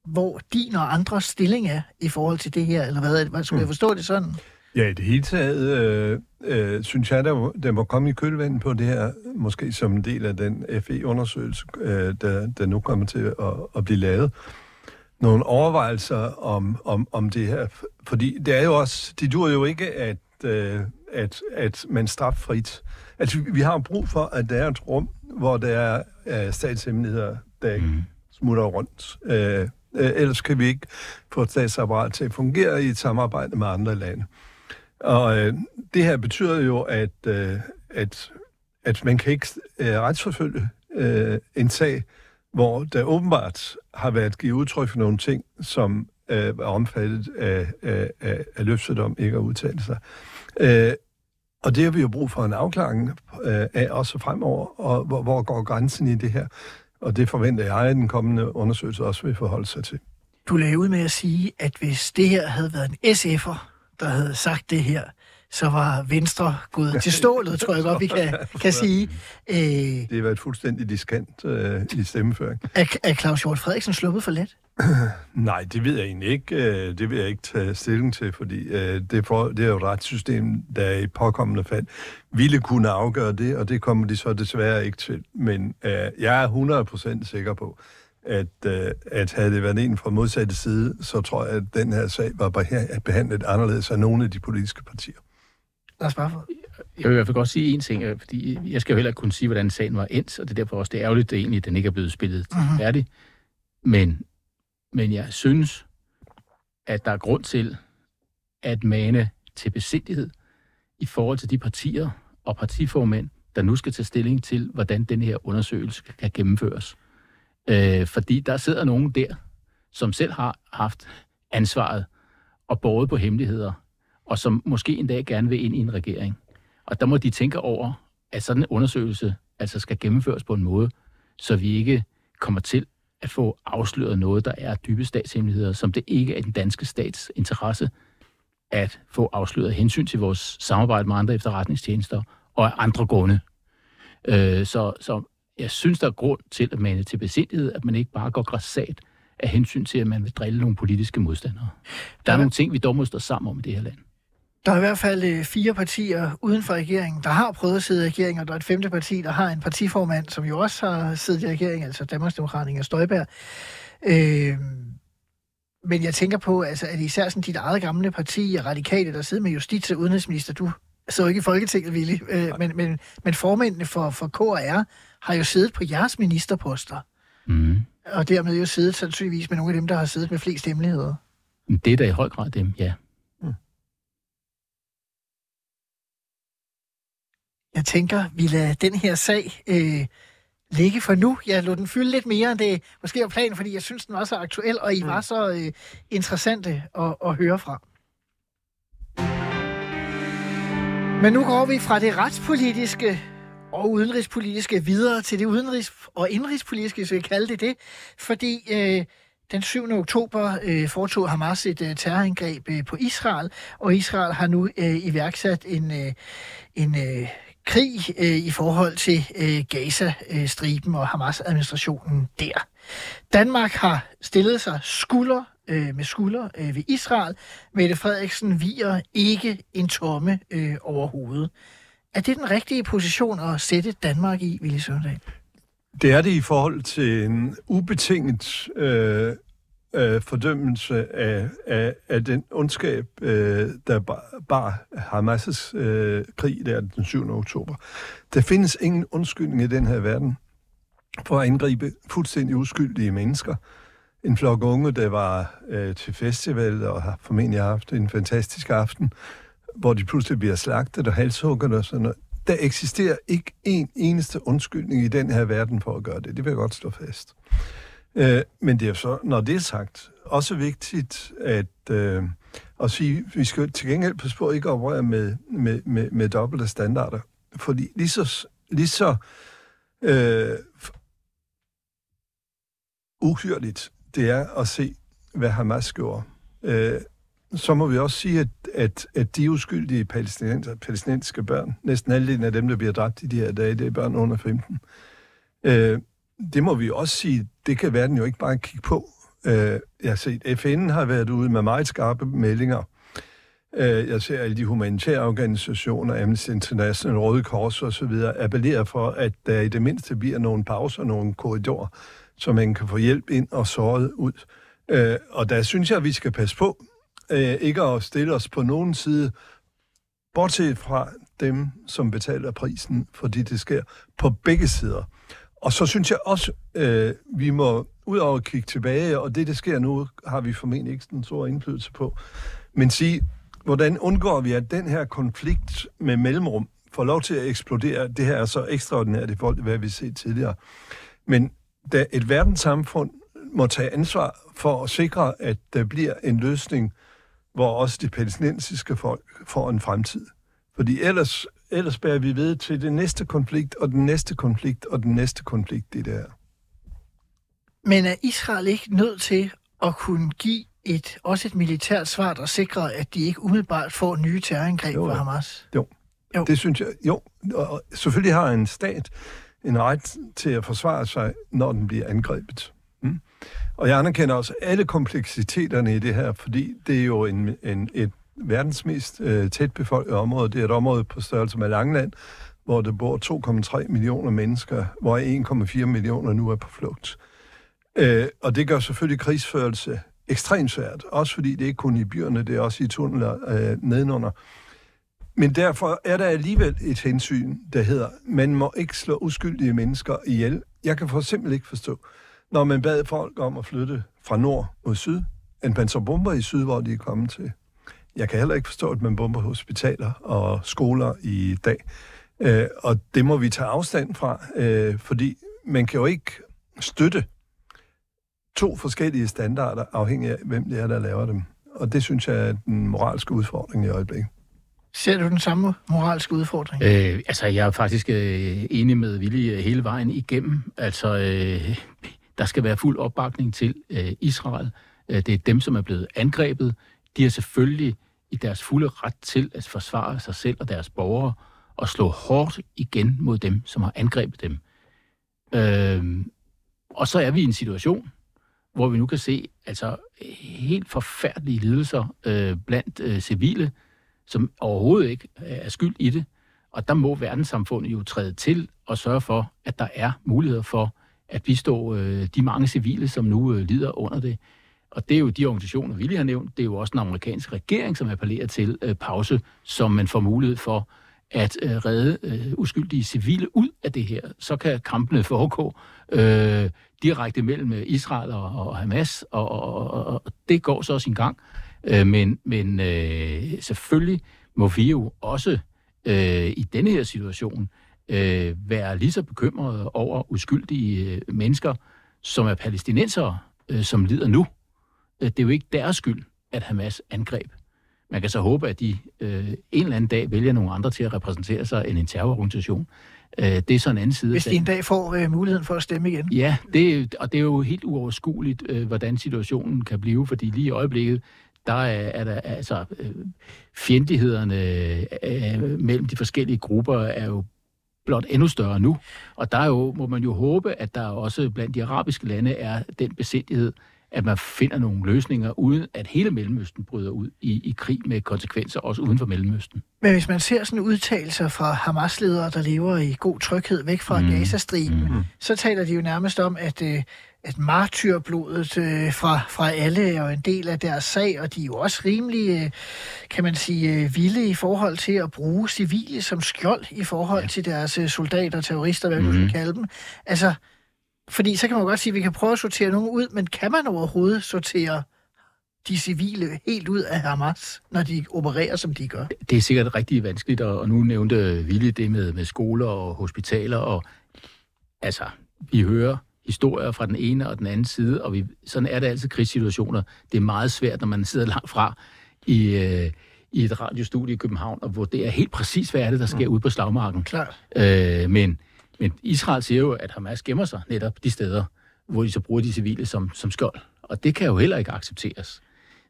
hvor din og andres stilling er i forhold til det her, eller hvad? Hvad- Skulle jeg forstå det sådan? Ja, i det hele taget øh, øh, synes jeg, der, må- der må komme i kølvandet på det her, måske som en del af den FE-undersøgelse, øh, der, der nu kommer til at, at blive lavet. Nogle overvejelser om, om, om det her. Fordi det er jo også, det dur jo ikke, at, øh, at, at man straffrit. Altså, vi- har brug for, at der er et rum, hvor der er øh, statshemmeligheder, der mm. smutter rundt. Øh, øh, ellers kan vi ikke få et statsapparat til at fungere i et samarbejde med andre lande. Og øh, det her betyder jo, at, øh, at, at man kan ikke øh, retsforfølge øh, en sag, hvor der åbenbart har været givet udtryk for nogle ting, som øh, er omfattet af, af, af, af løftet om ikke at udtale sig. Øh, og det har vi jo brug for en afklaring øh, af også fremover, og hvor, hvor går grænsen i det her? Og det forventer jeg, at den kommende undersøgelse også vil forholde sig til. Du lavede ud med at sige, at hvis det her havde været en SF'er, der havde sagt det her, så var Venstre gået til stålet, tror jeg godt, vi kan, kan sige. Øh, Det har været fuldstændig diskant øh, i stemmeføring. er, er Claus Hjort Frederiksen sluppet for let? Nej, det ved jeg egentlig ikke. Øh, Det vil jeg ikke tage stilling til, fordi øh, det er, for, det er jo et retssystem, der i påkommende fald ville kunne afgøre det, og det kommer de så desværre ikke til. Men øh, jeg er 100% sikker på, at, øh, at havde det været en fra modsatte side, så tror jeg, at den her sag var beha- behandlet anderledes af nogle af de politiske partier. Lars Barfod. Jeg vil i hvert fald godt sige en ting, øh, fordi jeg skal jo heller ikke kunne sige, hvordan sagen var endt, og det er derfor også det er ærgerligt, at egentlig, at den ikke er blevet spillet Mhm. færdig. Men, men jeg synes, at der er grund til at mane til besindighed i forhold til de partier og partiformænd, der nu skal tage stilling til, hvordan den her undersøgelse kan gennemføres. Øh, fordi der sidder nogen der, som selv har haft ansvaret og båret på hemmeligheder, og som måske en dag gerne vil ind i en regering. Og der må de tænke over, at sådan en undersøgelse altså skal gennemføres på en måde, så vi ikke kommer til at få afsløret noget, der er dybe statshemmeligheder, som det ikke er den danske stats interesse at få afsløret hensyn til vores samarbejde med andre efterretningstjenester og af andre grunde. Øh, så, så jeg synes, der er grund til at mane til besindighed, at man ikke bare går græssat af hensyn til, at man vil drille nogle politiske modstandere. Der er nogle ting, vi dog må stå sammen om i det her land. Der er i hvert fald øh, fire partier uden for regeringen, der har prøvet at sidde i regering, og der er et femte parti, der har en partiformand, som jo også har siddet i regering, altså Danmarksdemokraterne og Støjberg. Øh, men jeg tænker på, altså, at især sådan dit eget gamle parti radikale, der sidder med justits- og udenrigsminister, du så ikke i Folketinget, Willy, øh, men, men, men formændene for, for KR har jo siddet på jeres ministerposter. Mm. Og dermed jo siddet sandsynligvis med nogle af dem, der har siddet med flest hemmeligheder. Det er da i høj grad dem, ja. Jeg tænker, vi lader den her sag øh, ligge for nu. Jeg lå den fylde lidt mere, end det måske var planen, fordi jeg synes, den var så aktuel, og I mm. var så øh, interessante at, at høre fra. Men nu går vi fra det retspolitiske og udenrigspolitiske videre til det udenrigs- og indrigspolitiske, så vi kalde det det, fordi øh, den 7. oktober øh, foretog Hamas et øh, terrorangreb øh, på Israel, og Israel har nu øh, iværksat en, øh, en øh, krig øh, i forhold til øh, Gaza-striben og Hamas-administrationen der. Danmark har stillet sig skulder øh, med skulder øh, ved Israel. Mette Frederiksen viger ikke en tomme øh, over hovedet. Er det den rigtige position at sætte Danmark i, Ville Søndag? Det er det i forhold til en ubetinget øh, øh, fordømmelse af, af, af den ondskab, øh, der bar, bar Hamas' øh, krig der den 7. oktober. Der findes ingen undskyldning i den her verden for at angribe fuldstændig uskyldige mennesker. En flok unge, der var øh, til festival og har formentlig haft en fantastisk aften, hvor de pludselig bliver slagtet og halshugget og sådan noget. Der eksisterer ikke en eneste undskyldning i den her verden for at gøre det. Det vil jeg godt slå fast. Øh, men det er så, når det er sagt, også vigtigt at, øh, at sige, at vi skal til gengæld på spor ikke operere med, med, med, med dobbelte standarder. Fordi lige så, lige så øh, uhyrligt det er at se, hvad Hamas gjorde. Øh, så må vi også sige, at, at, at de uskyldige palæstinensiske børn, næsten halvdelen af dem, der bliver dræbt i de her dage, det er børn under 15. Øh, det må vi også sige, det kan verden jo ikke bare kigge på. Øh, jeg har set, FN har været ude med meget skarpe meldinger. Øh, jeg ser alle de humanitære organisationer, Amnesty International, Røde Kors og så videre, appellerer for, at der i det mindste bliver nogle pauser, nogle korridorer, så man kan få hjælp ind og såret ud. Øh, og der synes jeg, at vi skal passe på, øh, ikke at stille os på nogen side, bortset fra dem, som betaler prisen, fordi det sker på begge sider. Og så synes jeg også, øh, vi må ud over at kigge tilbage, og det, der sker nu, har vi formentlig ikke den store indflydelse på, men sige, hvordan undgår vi, at den her konflikt med mellemrum får lov til at eksplodere? Det her er så ekstraordinært i forhold til, hvad vi har set tidligere. Men da et verdenssamfund må tage ansvar for at sikre, at der bliver en løsning, hvor også de palæstinensiske folk får en fremtid. Fordi ellers, ellers bærer vi ved til den næste konflikt, og den næste konflikt, og den næste konflikt, det der. Men er Israel ikke nødt til at kunne give et, også et militært svar, der sikrer, at de ikke umiddelbart får nye terrorangreb fra Hamas? Jo. jo, det synes jeg. Jo, og selvfølgelig har en stat en ret til at forsvare sig, når den bliver angrebet. Mm? Og jeg anerkender også alle kompleksiteterne i det her, fordi det er jo en, en, et verdens mest øh, tæt befolket område. Det er et område på størrelse med Langland, hvor der bor 2,3 millioner mennesker, hvor 1,4 millioner nu er på flugt. Øh, og det gør selvfølgelig krigsførelse ekstremt svært, også fordi det ikke kun i byerne, det er også i tunneler øh, nedenunder. Men derfor er der alligevel et hensyn, der hedder, man må ikke slå uskyldige mennesker ihjel. Jeg kan for simpelthen ikke forstå, når man bad folk om at flytte fra nord mod syd, end man så bomber i syd, hvor de er kommet til. Jeg kan heller ikke forstå, at man bomber hospitaler og skoler i dag. Øh, og det må vi tage afstand fra, øh, fordi man kan jo ikke støtte to forskellige standarder, afhængig af, hvem det er, der laver dem. Og det synes jeg er den moralske udfordring i øjeblikket. Ser du den samme moralske udfordring? Øh, altså, jeg er faktisk øh, enig med Willy øh, hele vejen igennem. Altså, øh, der skal være fuld opbakning til øh, Israel. Øh, det er dem, som er blevet angrebet. De er selvfølgelig i deres fulde ret til at forsvare sig selv og deres borgere og slå hårdt igen mod dem, som har angrebet dem. Øh, og så er vi i en situation, hvor vi nu kan se altså helt forfærdelige lidelser øh, blandt øh, civile, som overhovedet ikke øh, er skyld i det. Og der må verdenssamfundet jo træde til og sørge for, at der er muligheder for at bistå øh, de mange civile, som nu øh, lider under det. Og det er jo de organisationer, vi lige har nævnt. Det er jo også den amerikanske regering, som appellerer til øh, pause, som man får mulighed for at øh, redde øh, uskyldige civile ud af det her. Så kan kampene foregå øh, direkte mellem øh, Israel og, og Hamas, og, og, og, og det går så sin gang. Øh, men men øh, selvfølgelig må vi jo også øh, i denne her situation øh, være lige så bekymrede over uskyldige øh, mennesker, som er palæstinensere, øh, som lider nu. Øh, det er jo ikke deres skyld, at Hamas angreb. Man kan så håbe, at de øh, en eller anden dag vælger nogle andre til at repræsentere sig end en terrororganisation. Øh, det er så en anden side. Hvis de en dag får øh, muligheden for at stemme igen. Ja, det, og det er jo helt uoverskueligt, øh, hvordan situationen kan blive, fordi lige i øjeblikket, der er, er der altså øh, fjendtlighederne øh, mellem de forskellige grupper er jo blot endnu større nu. Og der er jo, må man jo håbe, at der også blandt de arabiske lande er den besindighed, at man finder nogle løsninger, uden at hele Mellemøsten bryder ud i, i krig med konsekvenser, også uden for Mellemøsten. Men hvis man ser sådan udtalelser fra Hamas-ledere, der lever i god tryghed væk fra mm. Gazastriben, mm. så taler de jo nærmest om, at, øh, at martyrblodet øh, fra, fra alle er jo en del af deres sag, og de er jo også rimelig, øh, kan man sige, vilde i forhold til at bruge civile som skjold i forhold ja. til deres soldater, terrorister, hvad mm. du skal mm-hmm. kalde dem. Altså, fordi så kan man godt sige, at vi kan prøve at sortere nogen ud, men kan man overhovedet sortere de civile helt ud af Hamas, når de opererer, som de gør? Det er sikkert rigtig vanskeligt, og nu nævnte Ville det med, med skoler og hospitaler, og altså, vi hører historier fra den ene og den anden side, og vi, sådan er det altid krigssituationer. Det er meget svært, når man sidder langt fra i, øh, i et radiostudie i København, og hvor det er helt præcis, hvad er det, der sker mm. ude på slagmarken. Klart. Øh, men men Israel siger jo, at Hamas gemmer sig netop de steder, hvor de så bruger de civile som, som skjold. Og det kan jo heller ikke accepteres.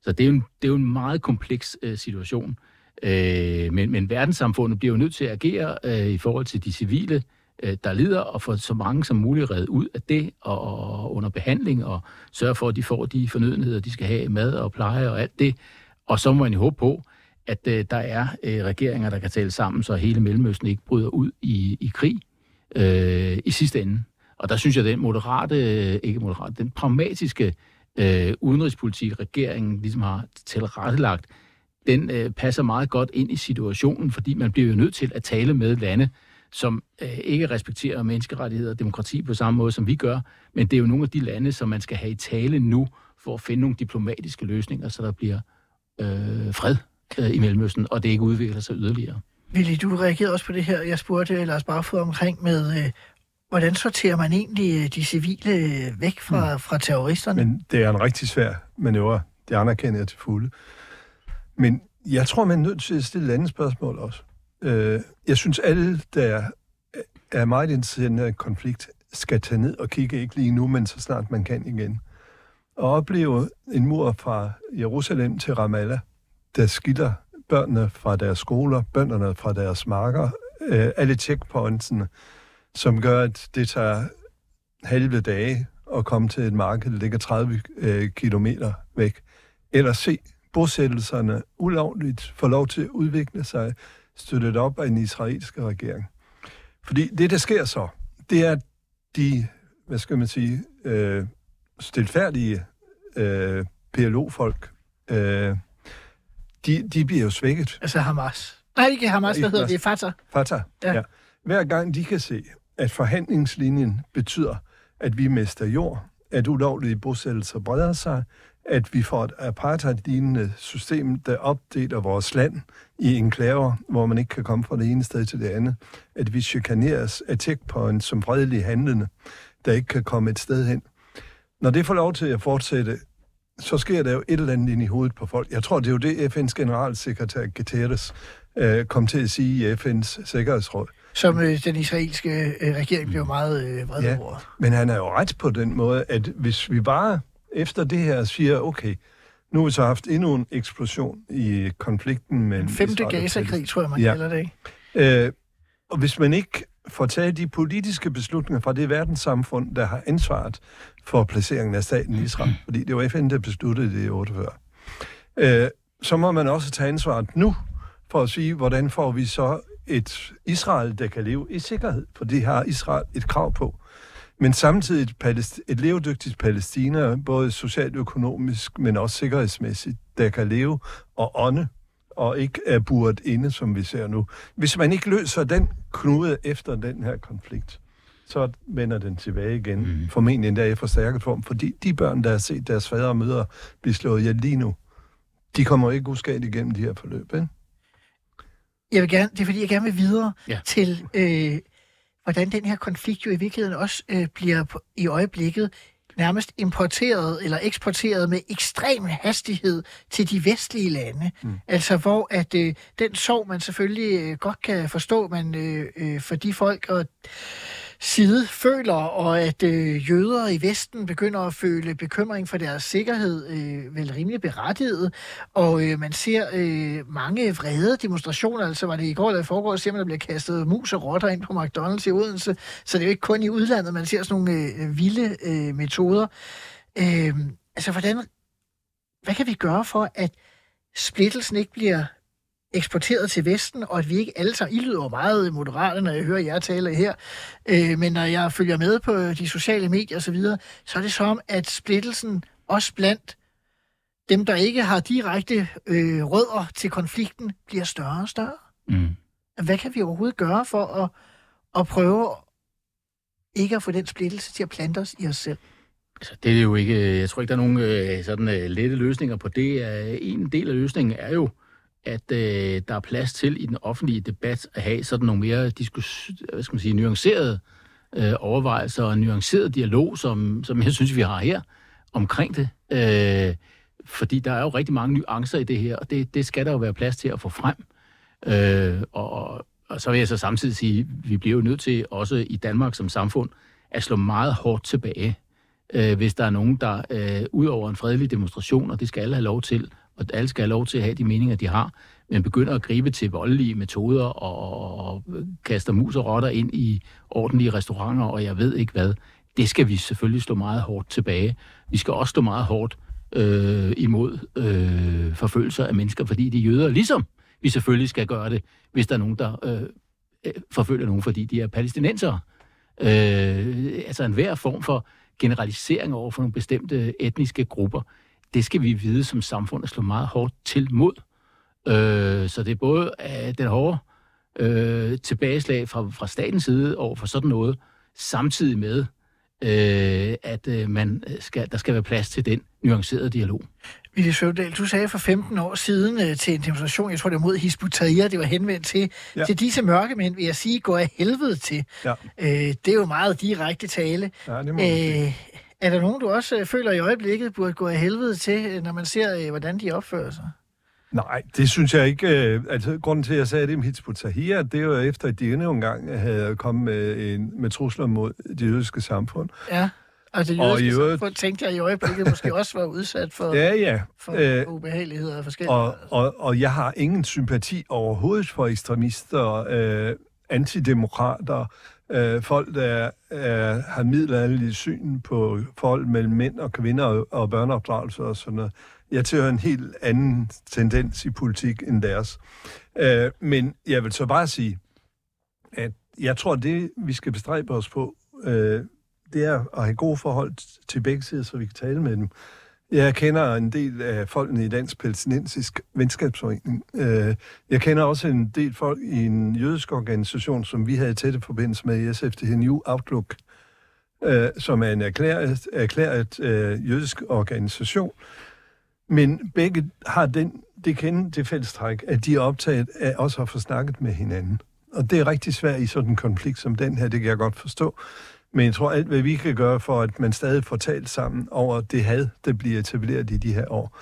Så det er jo en, det er jo en meget kompleks øh, situation. Øh, men, men verdenssamfundet bliver jo nødt til at agere øh, i forhold til de civile, øh, der lider, og få så mange som muligt reddet ud af det, og, og under behandling, og sørge for, at de får de fornødenheder, de skal have, mad og pleje og alt det. Og så må man jo håbe på, at øh, der er øh, regeringer, der kan tale sammen, så hele Mellemøsten ikke bryder ud i, i krig øh, i sidste ende. Og der synes jeg, at den moderate, øh, ikke moderate, den pragmatiske øh, udenrigspolitik, regeringen ligesom har tilrettelagt, den øh, passer meget godt ind i situationen, fordi man bliver jo nødt til at tale med lande, som øh, ikke respekterer menneskerettigheder og demokrati på samme måde, som vi gør. Men det er jo nogle af de lande, som man skal have i tale nu, for at finde nogle diplomatiske løsninger, så der bliver øh, fred øh, i Mellemøsten, og det ikke udvikler sig yderligere. Willy, du reagerede også på det her, jeg spurgte Lars Barfod omkring med, øh, hvordan sorterer man egentlig øh, de civile øh, væk fra, mm. fra terroristerne? Men det er en rigtig svær manøvre, det anerkender jeg til fulde. Men jeg tror, man er nødt til at stille et andet spørgsmål også. Øh, jeg synes, alle, der er meget interesseret i konflikt, skal tage ned og kigge, ikke lige nu, men så snart man kan igen. Og opleve en mur fra Jerusalem til Ramallah, der skiller børnene fra deres skoler, bønderne fra deres marker, øh, alle checkpointsene, som gør, at det tager halve dage at komme til et marked, der ligger 30 øh, kilometer væk. Eller se bosættelserne ulovligt få lov til at udvikle sig, støttet op af den israelske regering. Fordi det, der sker så, det er, at de, hvad skal man sige, øh, stilfærdige øh, PLO-folk, øh, de, de bliver jo svækket. Altså Hamas. Nej, ikke Hamas, hvad hedder det? Fatah. Fatah, ja. ja. Hver gang de kan se, at forhandlingslinjen betyder, at vi mister jord, at ulovlige bosættelser breder sig, at vi får et apartheid-lignende system, der opdeler vores land i enklaver, hvor man ikke kan komme fra det ene sted til det andet, at vi chikaneres af checkpoints som fredelige handlende, der ikke kan komme et sted hen. når det får lov til at fortsætte, så sker der jo et eller andet ind i hovedet på folk. Jeg tror, det er jo det, FN's generalsekretær Guterres øh, kom til at sige i FN's Sikkerhedsråd. Som øh, den israelske øh, regering blev meget øh, vred Ja. over. Men han er jo ret på den måde, at hvis vi bare efter det her siger, okay, nu har vi så haft endnu en eksplosion i konflikten mellem Den femte Gaza-krig, tror jeg, man Ja. kalder det, ikke? Øh, og hvis man ikke får taget de politiske beslutninger fra det verdenssamfund, der har ansvaret for placeringen af staten Israel, fordi det var FN, der besluttede det i 48, øh, så må man også tage ansvaret nu for at sige, hvordan får vi så et Israel, der kan leve i sikkerhed, for det har Israel et krav på. Men samtidig et, palæst- et levedygtigt Palæstina, både socialt, økonomisk, men også sikkerhedsmæssigt, der kan leve og ånde, og ikke er buret inde, som vi ser nu. Hvis man ikke løser den knude efter den her konflikt, så vender den tilbage igen, mm. formentlig endda i forstærket form, fordi de børn, der har set deres fader og mødre blive slået ihjel lige nu, de kommer ikke uskadt igennem de her forløb, ikke? Jeg vil gerne, det er fordi, jeg gerne vil videre Ja. til, øh, hvordan den her konflikt jo i virkeligheden også øh, bliver på, i øjeblikket nærmest importeret eller eksporteret med ekstrem hastighed til de vestlige lande. Mm. Altså hvor at øh, den sorg, man selvfølgelig øh, godt kan forstå, man øh, øh, for de folk og side føler, og at øh, jøder i Vesten begynder at føle bekymring for deres sikkerhed, øh, vel rimelig berettiget. Og øh, man ser øh, mange vrede demonstrationer, altså var det i går eller i forgår, ser man, der bliver kastet mus og rotter ind på McDonald's i Odense. Så det er jo ikke kun i udlandet, man ser sådan nogle øh, vilde øh, metoder. Øh, altså, hvordan, hvad kan vi gøre for, at splittelsen ikke bliver eksporteret til Vesten, og at vi ikke alle sammen, I lyder meget moderate, når jeg hører jer tale her, øh, men når jeg følger med på de sociale medier osv., så, videre, så er det som, at splittelsen også blandt dem, der ikke har direkte øh, rødder til konflikten, bliver større og større. Mm. Hvad kan vi overhovedet gøre for at, at prøve ikke at få den splittelse til at plante os i os selv? Altså, det er jo ikke, jeg tror ikke, der er nogen øh, sådan øh, lette løsninger på det. Øh, en del af løsningen er jo, at øh, der er plads til i den offentlige debat at have sådan nogle mere diskus, hvad skal man sige, nuancerede øh, overvejelser og nuanceret dialog, som, som jeg synes, vi har her omkring det. Øh, fordi der er jo rigtig mange nuancer i det her, og det, det skal der jo være plads til at få frem. Øh, og, og så vil jeg så samtidig sige, at vi bliver jo nødt til også i Danmark som samfund at slå meget hårdt tilbage, øh, hvis der er nogen, der øh, ud over en fredelig demonstration, og det skal alle have lov til, og alle skal have lov til at have de meninger, de har, men begynder at gribe til voldelige metoder og, og kaster mus og rotter ind i ordentlige restauranter, og jeg ved ikke hvad. Det skal vi selvfølgelig slå meget hårdt tilbage. Vi skal også stå meget hårdt øh, imod øh, forfølgelser af mennesker, fordi de er jøder, ligesom vi selvfølgelig skal gøre det, hvis der er nogen, der øh, øh forfølger nogen, fordi de er palæstinensere. Øh, altså enhver form for generalisering over for nogle bestemte etniske grupper, det skal vi vide som samfund at slå meget hårdt til mod. Øh, så det er både øh, den hårde øh, tilbageslag fra, fra statens side over for sådan noget, samtidig med, øh, at øh, man skal, der skal være plads til den nuancerede dialog. Ville Søvdal, du sagde for 15 år siden øh, til en demonstration, jeg tror det var mod Hizb ut-Tahrir, det var henvendt til, ja. Til disse mørke mænd, vil jeg sige, går af helvede til. Ja. Øh, det er jo meget direkte tale. Ja, det må. Øh, er der nogen, du også øh, føler i øjeblikket burde gå af helvede til, øh, når man ser, øh, hvordan de opfører sig? Nej, det synes jeg ikke. Altså, grunden til, at jeg sagde det om Hizb ut-Tahrir, det er jo efter, at de endnu en gang havde kommet med, en, med trusler mod det jødiske samfund. Ja, og det Og jødiske i øvrigt- samfund, tænkte jeg i øjeblikket, måske også var udsat for, Ja, ja. for Øh, ubehageligheder af forskellige. og, og, og jeg har ingen sympati overhovedet for ekstremister, øh, antidemokrater, øh, folk, der er, har middelalderlige syn på forhold mellem mænd og kvinder og, og børneopdragelse og sådan noget. Jeg tilhører en helt anden tendens i politik end deres. Øh, men jeg vil så bare sige, at jeg tror, det vi skal bestræbe os på, øh, det er at have gode forhold til begge sider, så vi kan tale med dem. Jeg kender en del af folkene i Dansk Palæstinensisk Venskabsforening. Øh, jeg kender også en del folk i en jødisk organisation, som vi havde tætte forbindelse med i SF, det her New Outlook, øh, som er en erklæret, erklæret øh, jødisk organisation. Men begge har den, det kende det fællestræk, at de er optaget af også at få snakket med hinanden. Og det er rigtig svært i sådan en konflikt som den her, det kan jeg godt forstå. Men jeg tror, alt hvad vi kan gøre for, at man stadig får talt sammen over det had, der bliver etableret i de her år,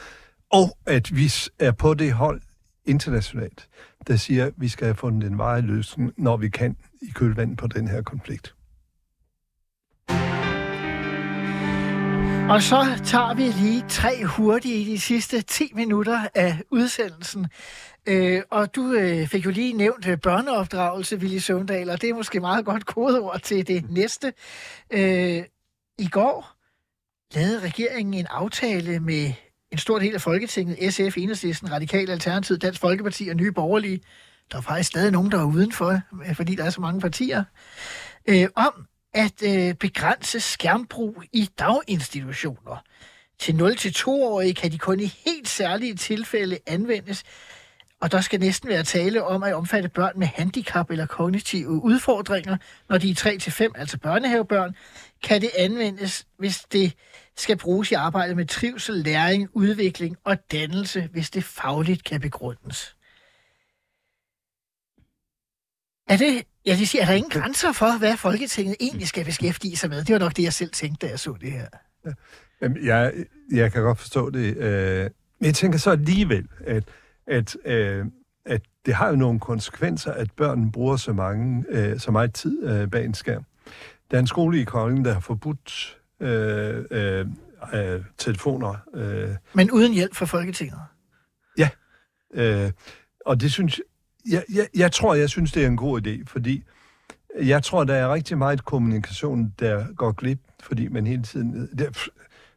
og at vi er på det hold internationalt, der siger, at vi skal have fundet en vej løsning, når vi kan i kølvandet på den her konflikt. Og så tager vi lige tre hurtige i de sidste 10 minutter af udsendelsen. Øh, og du øh, fik jo lige nævnt øh, børneopdragelse, Willy Søvndal, og det er måske meget godt kodeord til det næste. Øh, I går lavede regeringen en aftale med en stor del af Folketinget, SF, Enhedslisten, Radikal Alternativ, Dansk Folkeparti og Nye Borgerlige. Der er faktisk stadig nogen, der er udenfor, øh, fordi der er så mange partier. Øh, om at øh, begrænse skærmbrug i daginstitutioner. Til 0-2-årige kan de kun i helt særlige tilfælde anvendes, og der skal næsten være tale om at omfatte børn med handicap eller kognitive udfordringer. Når de er 3-5, altså børnehavebørn, kan det anvendes, hvis det skal bruges i arbejdet med trivsel, læring, udvikling og dannelse, hvis det fagligt kan begrundes. Er det, jeg vil sige, er der ingen grænser for, hvad Folketinget egentlig skal beskæftige sig med? Det var nok det, jeg selv tænkte, da jeg så det her. Jamen, jeg, jeg kan godt forstå det. Øh, men jeg tænker så alligevel, at, at, øh, at det har jo nogle konsekvenser, at børn bruger så, mange, øh, så meget tid bag en skærm. Der er en skole i Kolding, der har forbudt øh, øh, øh, telefoner. Øh. Men uden hjælp fra Folketinget? Ja. Øh, og det synes jeg, jeg, jeg tror, jeg synes, det er en god idé, fordi jeg tror, der er rigtig meget kommunikation, der går glip, fordi man hele tiden... Der,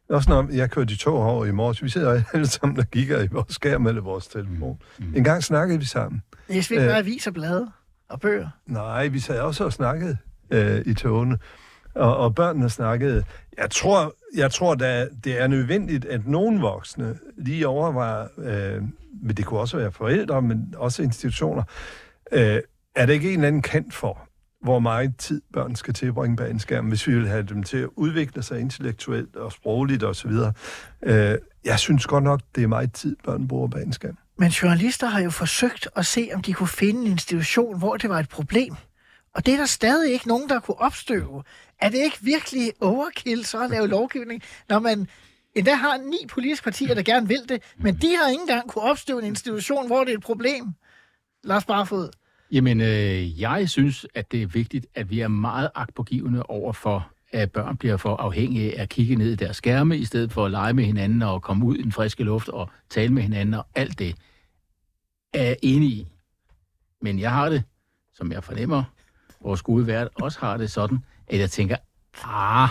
også når jeg kørte i tog over i morges, vi sidder alle sammen og kigger i vores skærm eller vores telefon. Mm. En gang snakkede vi sammen. Jeg skal ikke bare aviser, blade og bøger. Nej, vi sad også og snakkede øh, i togene, og, og børnene snakkede. Jeg tror, jeg tror da, det er nødvendigt, at nogen voksne lige overvejer, øh, men det kunne også være forældre, men også institutioner, øh, er der ikke en eller anden kant for, hvor meget tid børn skal tilbringe bag en skærm, hvis vi vil have dem til at udvikle sig intellektuelt og sprogligt osv. Øh, jeg synes godt nok, det er meget tid, børn bruger bag en skærm. Men journalister har jo forsøgt at se, om de kunne finde en institution, hvor det var et problem. Og det er der stadig ikke nogen, der kunne opstøve. Er det ikke virkelig overkill så at lave lovgivning, når man endda har ni politiske partier, der gerne vil det, men de har ikke engang kunne opstøve en institution, hvor det er et problem? Lars Barfod. Jamen, øh, jeg synes, at det er vigtigt, at vi er meget agtpågivende over for, at børn bliver for afhængige af at kigge ned i deres skærme, i stedet for at lege med hinanden og komme ud i den friske luft og tale med hinanden og alt det. Er jeg enig i. Men jeg har det, som jeg fornemmer, vores gode vært også har det sådan, at jeg tænker, ah,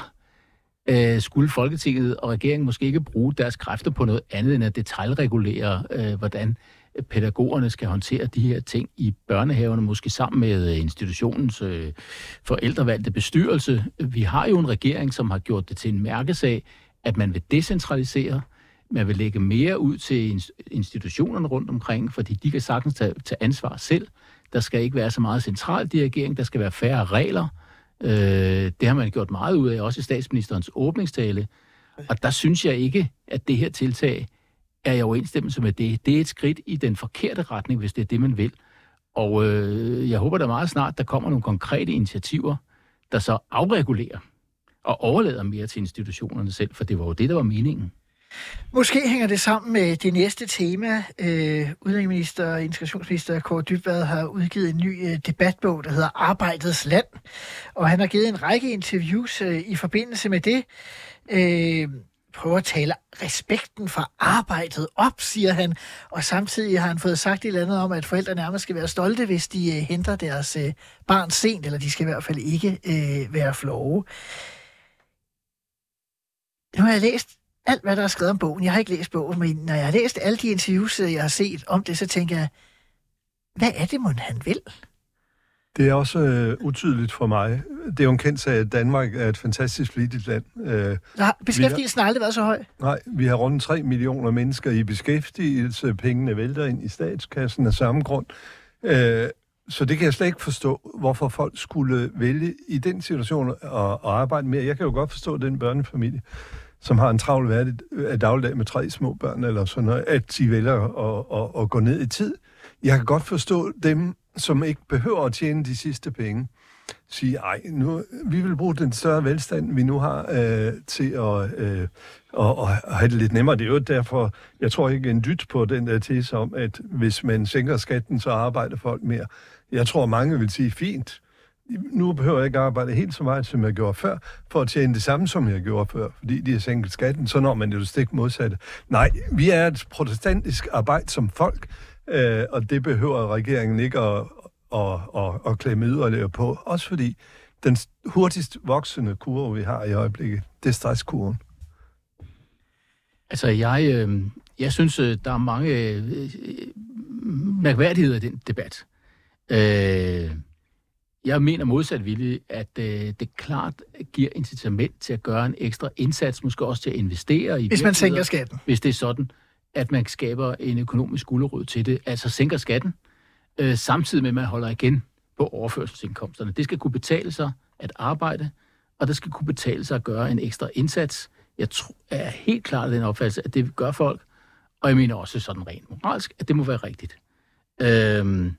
øh, skulle Folketinget og regeringen måske ikke bruge deres kræfter på noget andet end at detaljregulere, øh, hvordan pædagogerne skal håndtere de her ting i børnehaverne, måske sammen med øh, institutionens øh, forældrevalgte bestyrelse. Vi har jo en regering, som har gjort det til en mærkesag, at man vil decentralisere, man vil lægge mere ud til institutionerne rundt omkring, fordi de kan sagtens tage, tage ansvar selv. Der skal ikke være så meget central dirigering, der skal være færre regler. Øh, det har man gjort meget ud af, også i statsministerens åbningstale. Og der synes jeg ikke, at det her tiltag er i overensstemmelse med det. Det er et skridt i den forkerte retning, hvis det er det, man vil. Og øh, jeg håber da meget snart, der kommer nogle konkrete initiativer, der så afregulerer og overlader mere til institutionerne selv, for det var jo det, der var meningen. Måske hænger det sammen med det næste tema. Øh, Udenrigsminister og integrationsminister Kåre Dybvad har udgivet en ny øh, debatbog, der hedder Arbejdets Land. Og han har givet en række interviews øh, i forbindelse med det. Øh, prøver at tale respekten for arbejdet op, siger han. Og samtidig har han fået sagt et eller andet om, at forældre nærmest skal være stolte, hvis de øh, henter deres øh, barn sent, eller de skal i hvert fald ikke øh, være flove. Nu har jeg læst alt, hvad der er skrevet om bogen. Jeg har ikke læst bogen, men når jeg har læst alle de interviews, jeg har set om det, så tænker jeg, hvad er det, man han vil? Det er også øh, utydeligt for mig. Det er jo en kendt sag, at Danmark er et fantastisk flittigt land. Øh, har beskæftigelsen har aldrig været så høj? Nej, vi har rundt 3 millioner mennesker i beskæftigelse. Pengene vælter ind i statskassen af samme grund. Øh, så det kan jeg slet ikke forstå, hvorfor folk skulle vælge i den situation at, at arbejde mere. Jeg kan jo godt forstå den børnefamilie, som har en travl hverdag, øh, dagligdag med tre små børn, eller sådan noget, at de vælger at, at, at gå ned i tid. Jeg kan godt forstå dem, som ikke behøver at tjene de sidste penge. sige, ej, nu, vi vil bruge den større velstand, vi nu har, øh, til at, øh, og, og have det lidt nemmere. Det er jo derfor, jeg tror ikke en dyt på den der tese om, at hvis man sænker skatten, så arbejder folk mere. Jeg tror, mange vil sige, fint, nu behøver jeg ikke arbejde helt så meget, som jeg gjorde før, for at tjene det samme, som jeg gjorde før, fordi de har sænket skatten, så når man jo det stik modsatte. Nej, vi er et protestantisk arbejde som folk, øh, og det behøver regeringen ikke at, at, at, at klemme yderligere på. Også fordi den hurtigst voksende kurve, vi har i øjeblikket, det er stresskurven. Altså, jeg, øh, jeg synes, øh, der er mange øh, øh, mærkværdigheder i den debat. Øh, jeg mener modsat vilje, at øh, det klart giver incitament til at gøre en ekstra indsats, måske også til at investere i Hvis man sænker skatten. Hvis det er sådan, at man skaber en økonomisk gulerod til det, altså sænker skatten, øh, samtidig med, at man holder igen på overførselsindkomsterne. Det skal kunne betale sig at arbejde, og det skal kunne betale sig at gøre en ekstra indsats. Jeg tror, er helt klart den opfattelse, at det gør folk, og jeg mener også sådan rent moralsk, at det må være rigtigt. Øhm,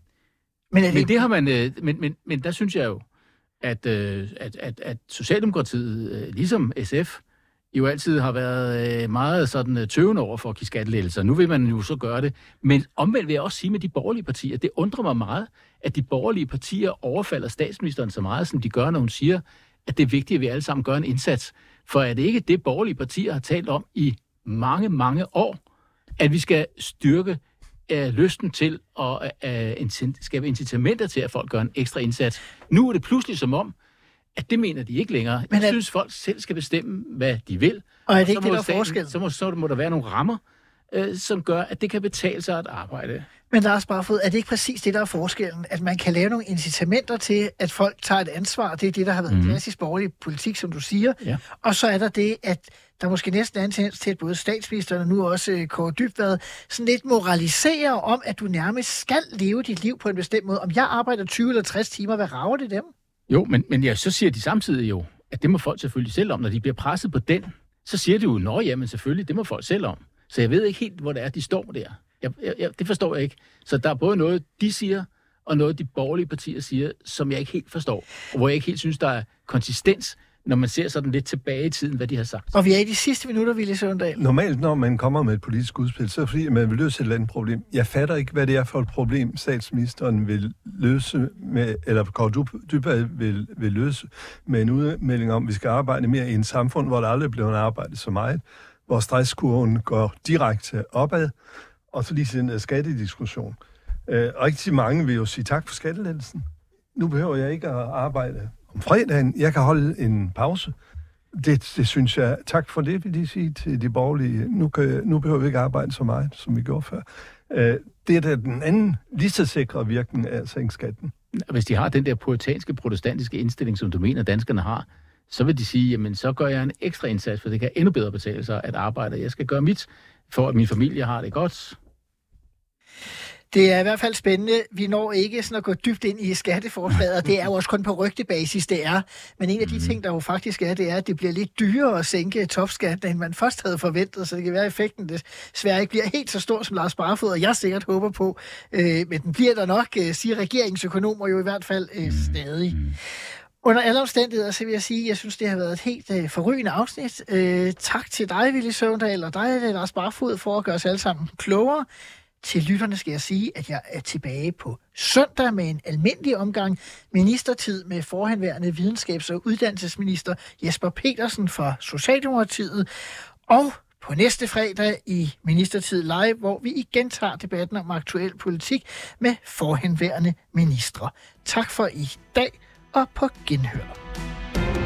men, det... men det har man, øh, men, men, men der synes jeg jo, at, øh, at, at, at Socialdemokratiet, øh, ligesom SF, jo altid har været meget sådan tøvende over for at give skattelettelser. Nu vil man jo så gøre det. Men omvendt vil jeg også sige med de borgerlige partier, det undrer mig meget, at de borgerlige partier overfalder statsministeren så meget, som de gør, når hun siger, at det er vigtigt, at vi alle sammen gør en indsats. For er det ikke det, borgerlige partier har talt om i mange, mange år, at vi skal styrke uh, lysten til at uh, skabe incitamenter til, at folk gør en ekstra indsats. Nu er det pludselig som om, at det mener de ikke længere. Men Jeg at... synes, folk selv skal bestemme, hvad de vil. Og er det ikke det, der er forskel? Så må, så må der være nogle rammer, uh, som gør, at det kan betale sig at arbejde. Men Lars Barfod, er det ikke præcis det, der er forskellen? At man kan lave nogle incitamenter til, at folk tager et ansvar. Det er det, der har været mm. klassisk borgerlig politik, som du siger. Ja. Og så er der det, at der måske næsten er en tendens til, at både statsministeren og nu også øh, Kåre Dybvad sådan lidt moraliserer om, at du nærmest skal leve dit liv på en bestemt måde. Om jeg arbejder 20 eller 60 timer, hvad rager det dem? Jo, men, men ja, så siger de samtidig jo, at det må folk selvfølgelig selv om. Når de bliver presset på den, så siger de jo, nå jamen selvfølgelig, det må folk selv om. Så jeg ved ikke helt, hvor det er, de står der. Jeg, jeg, jeg, det forstår jeg ikke. Så der er både noget, de siger, og noget, de borgerlige partier siger, som jeg ikke helt forstår. Og hvor jeg ikke helt synes, der er konsistens når man ser sådan lidt tilbage i tiden, hvad de har sagt. Og vi er i de sidste minutter, Ville Søvndal. Normalt, når man kommer med et politisk udspil, så er det fordi, man vil løse et eller andet problem. Jeg fatter ikke, hvad det er for et problem, statsministeren vil løse med, eller Kåre Dybvad vil, vil løse med en udmelding om, at vi skal arbejde mere i en samfund, hvor der aldrig bliver arbejdet så meget, hvor stresskurven går direkte opad, og så lige sådan en skattediskussion. Øh, rigtig mange vil jo sige tak for skattelettelsen. Nu behøver jeg ikke at arbejde om fredagen. Jeg kan holde en pause. Det, det synes jeg. Tak for det, vil jeg sige til de borgerlige. Nu, kan, nu behøver vi ikke arbejde så meget, som vi gjorde før. Øh, det er da den anden lige så sikre virkning af skatten. Hvis de har den der puritanske, protestantiske indstilling, som du mener, danskerne har, så vil de sige, jamen så gør jeg en ekstra indsats, for det kan endnu bedre betale sig at arbejde. Jeg skal gøre mit, for at min familie har det godt. Det er i hvert fald spændende. Vi når ikke sådan at gå dybt ind i skatteforslaget, og det er jo også kun på rygtebasis, det er. Men en af de mhm. ting, der jo faktisk er, det er, at det bliver lidt dyrere at sænke topskatten, end man først havde forventet, så det kan være, at effekten desværre ikke bliver helt så stor, som Lars Barfod og jeg sikkert håber på. Øh, men den bliver der nok, øh, siger regeringsøkonomer jo i hvert fald øh, stadig. Under alle omstændigheder, så vil jeg sige, at jeg synes, det har været et helt øh, forrygende afsnit. Øh, tak til dig, Ville Søvndal, og dig, Lars Barfod, for at gøre os alle sammen klogere. Til lytterne skal jeg sige, at jeg er tilbage på søndag med en almindelig omgang ministertid med forhenværende videnskabs- og uddannelsesminister Jesper Petersen fra Socialdemokratiet. Og på næste fredag i Ministertid Live, hvor vi igen tager debatten om aktuel politik med forhenværende ministre. Tak for i dag og på genhør.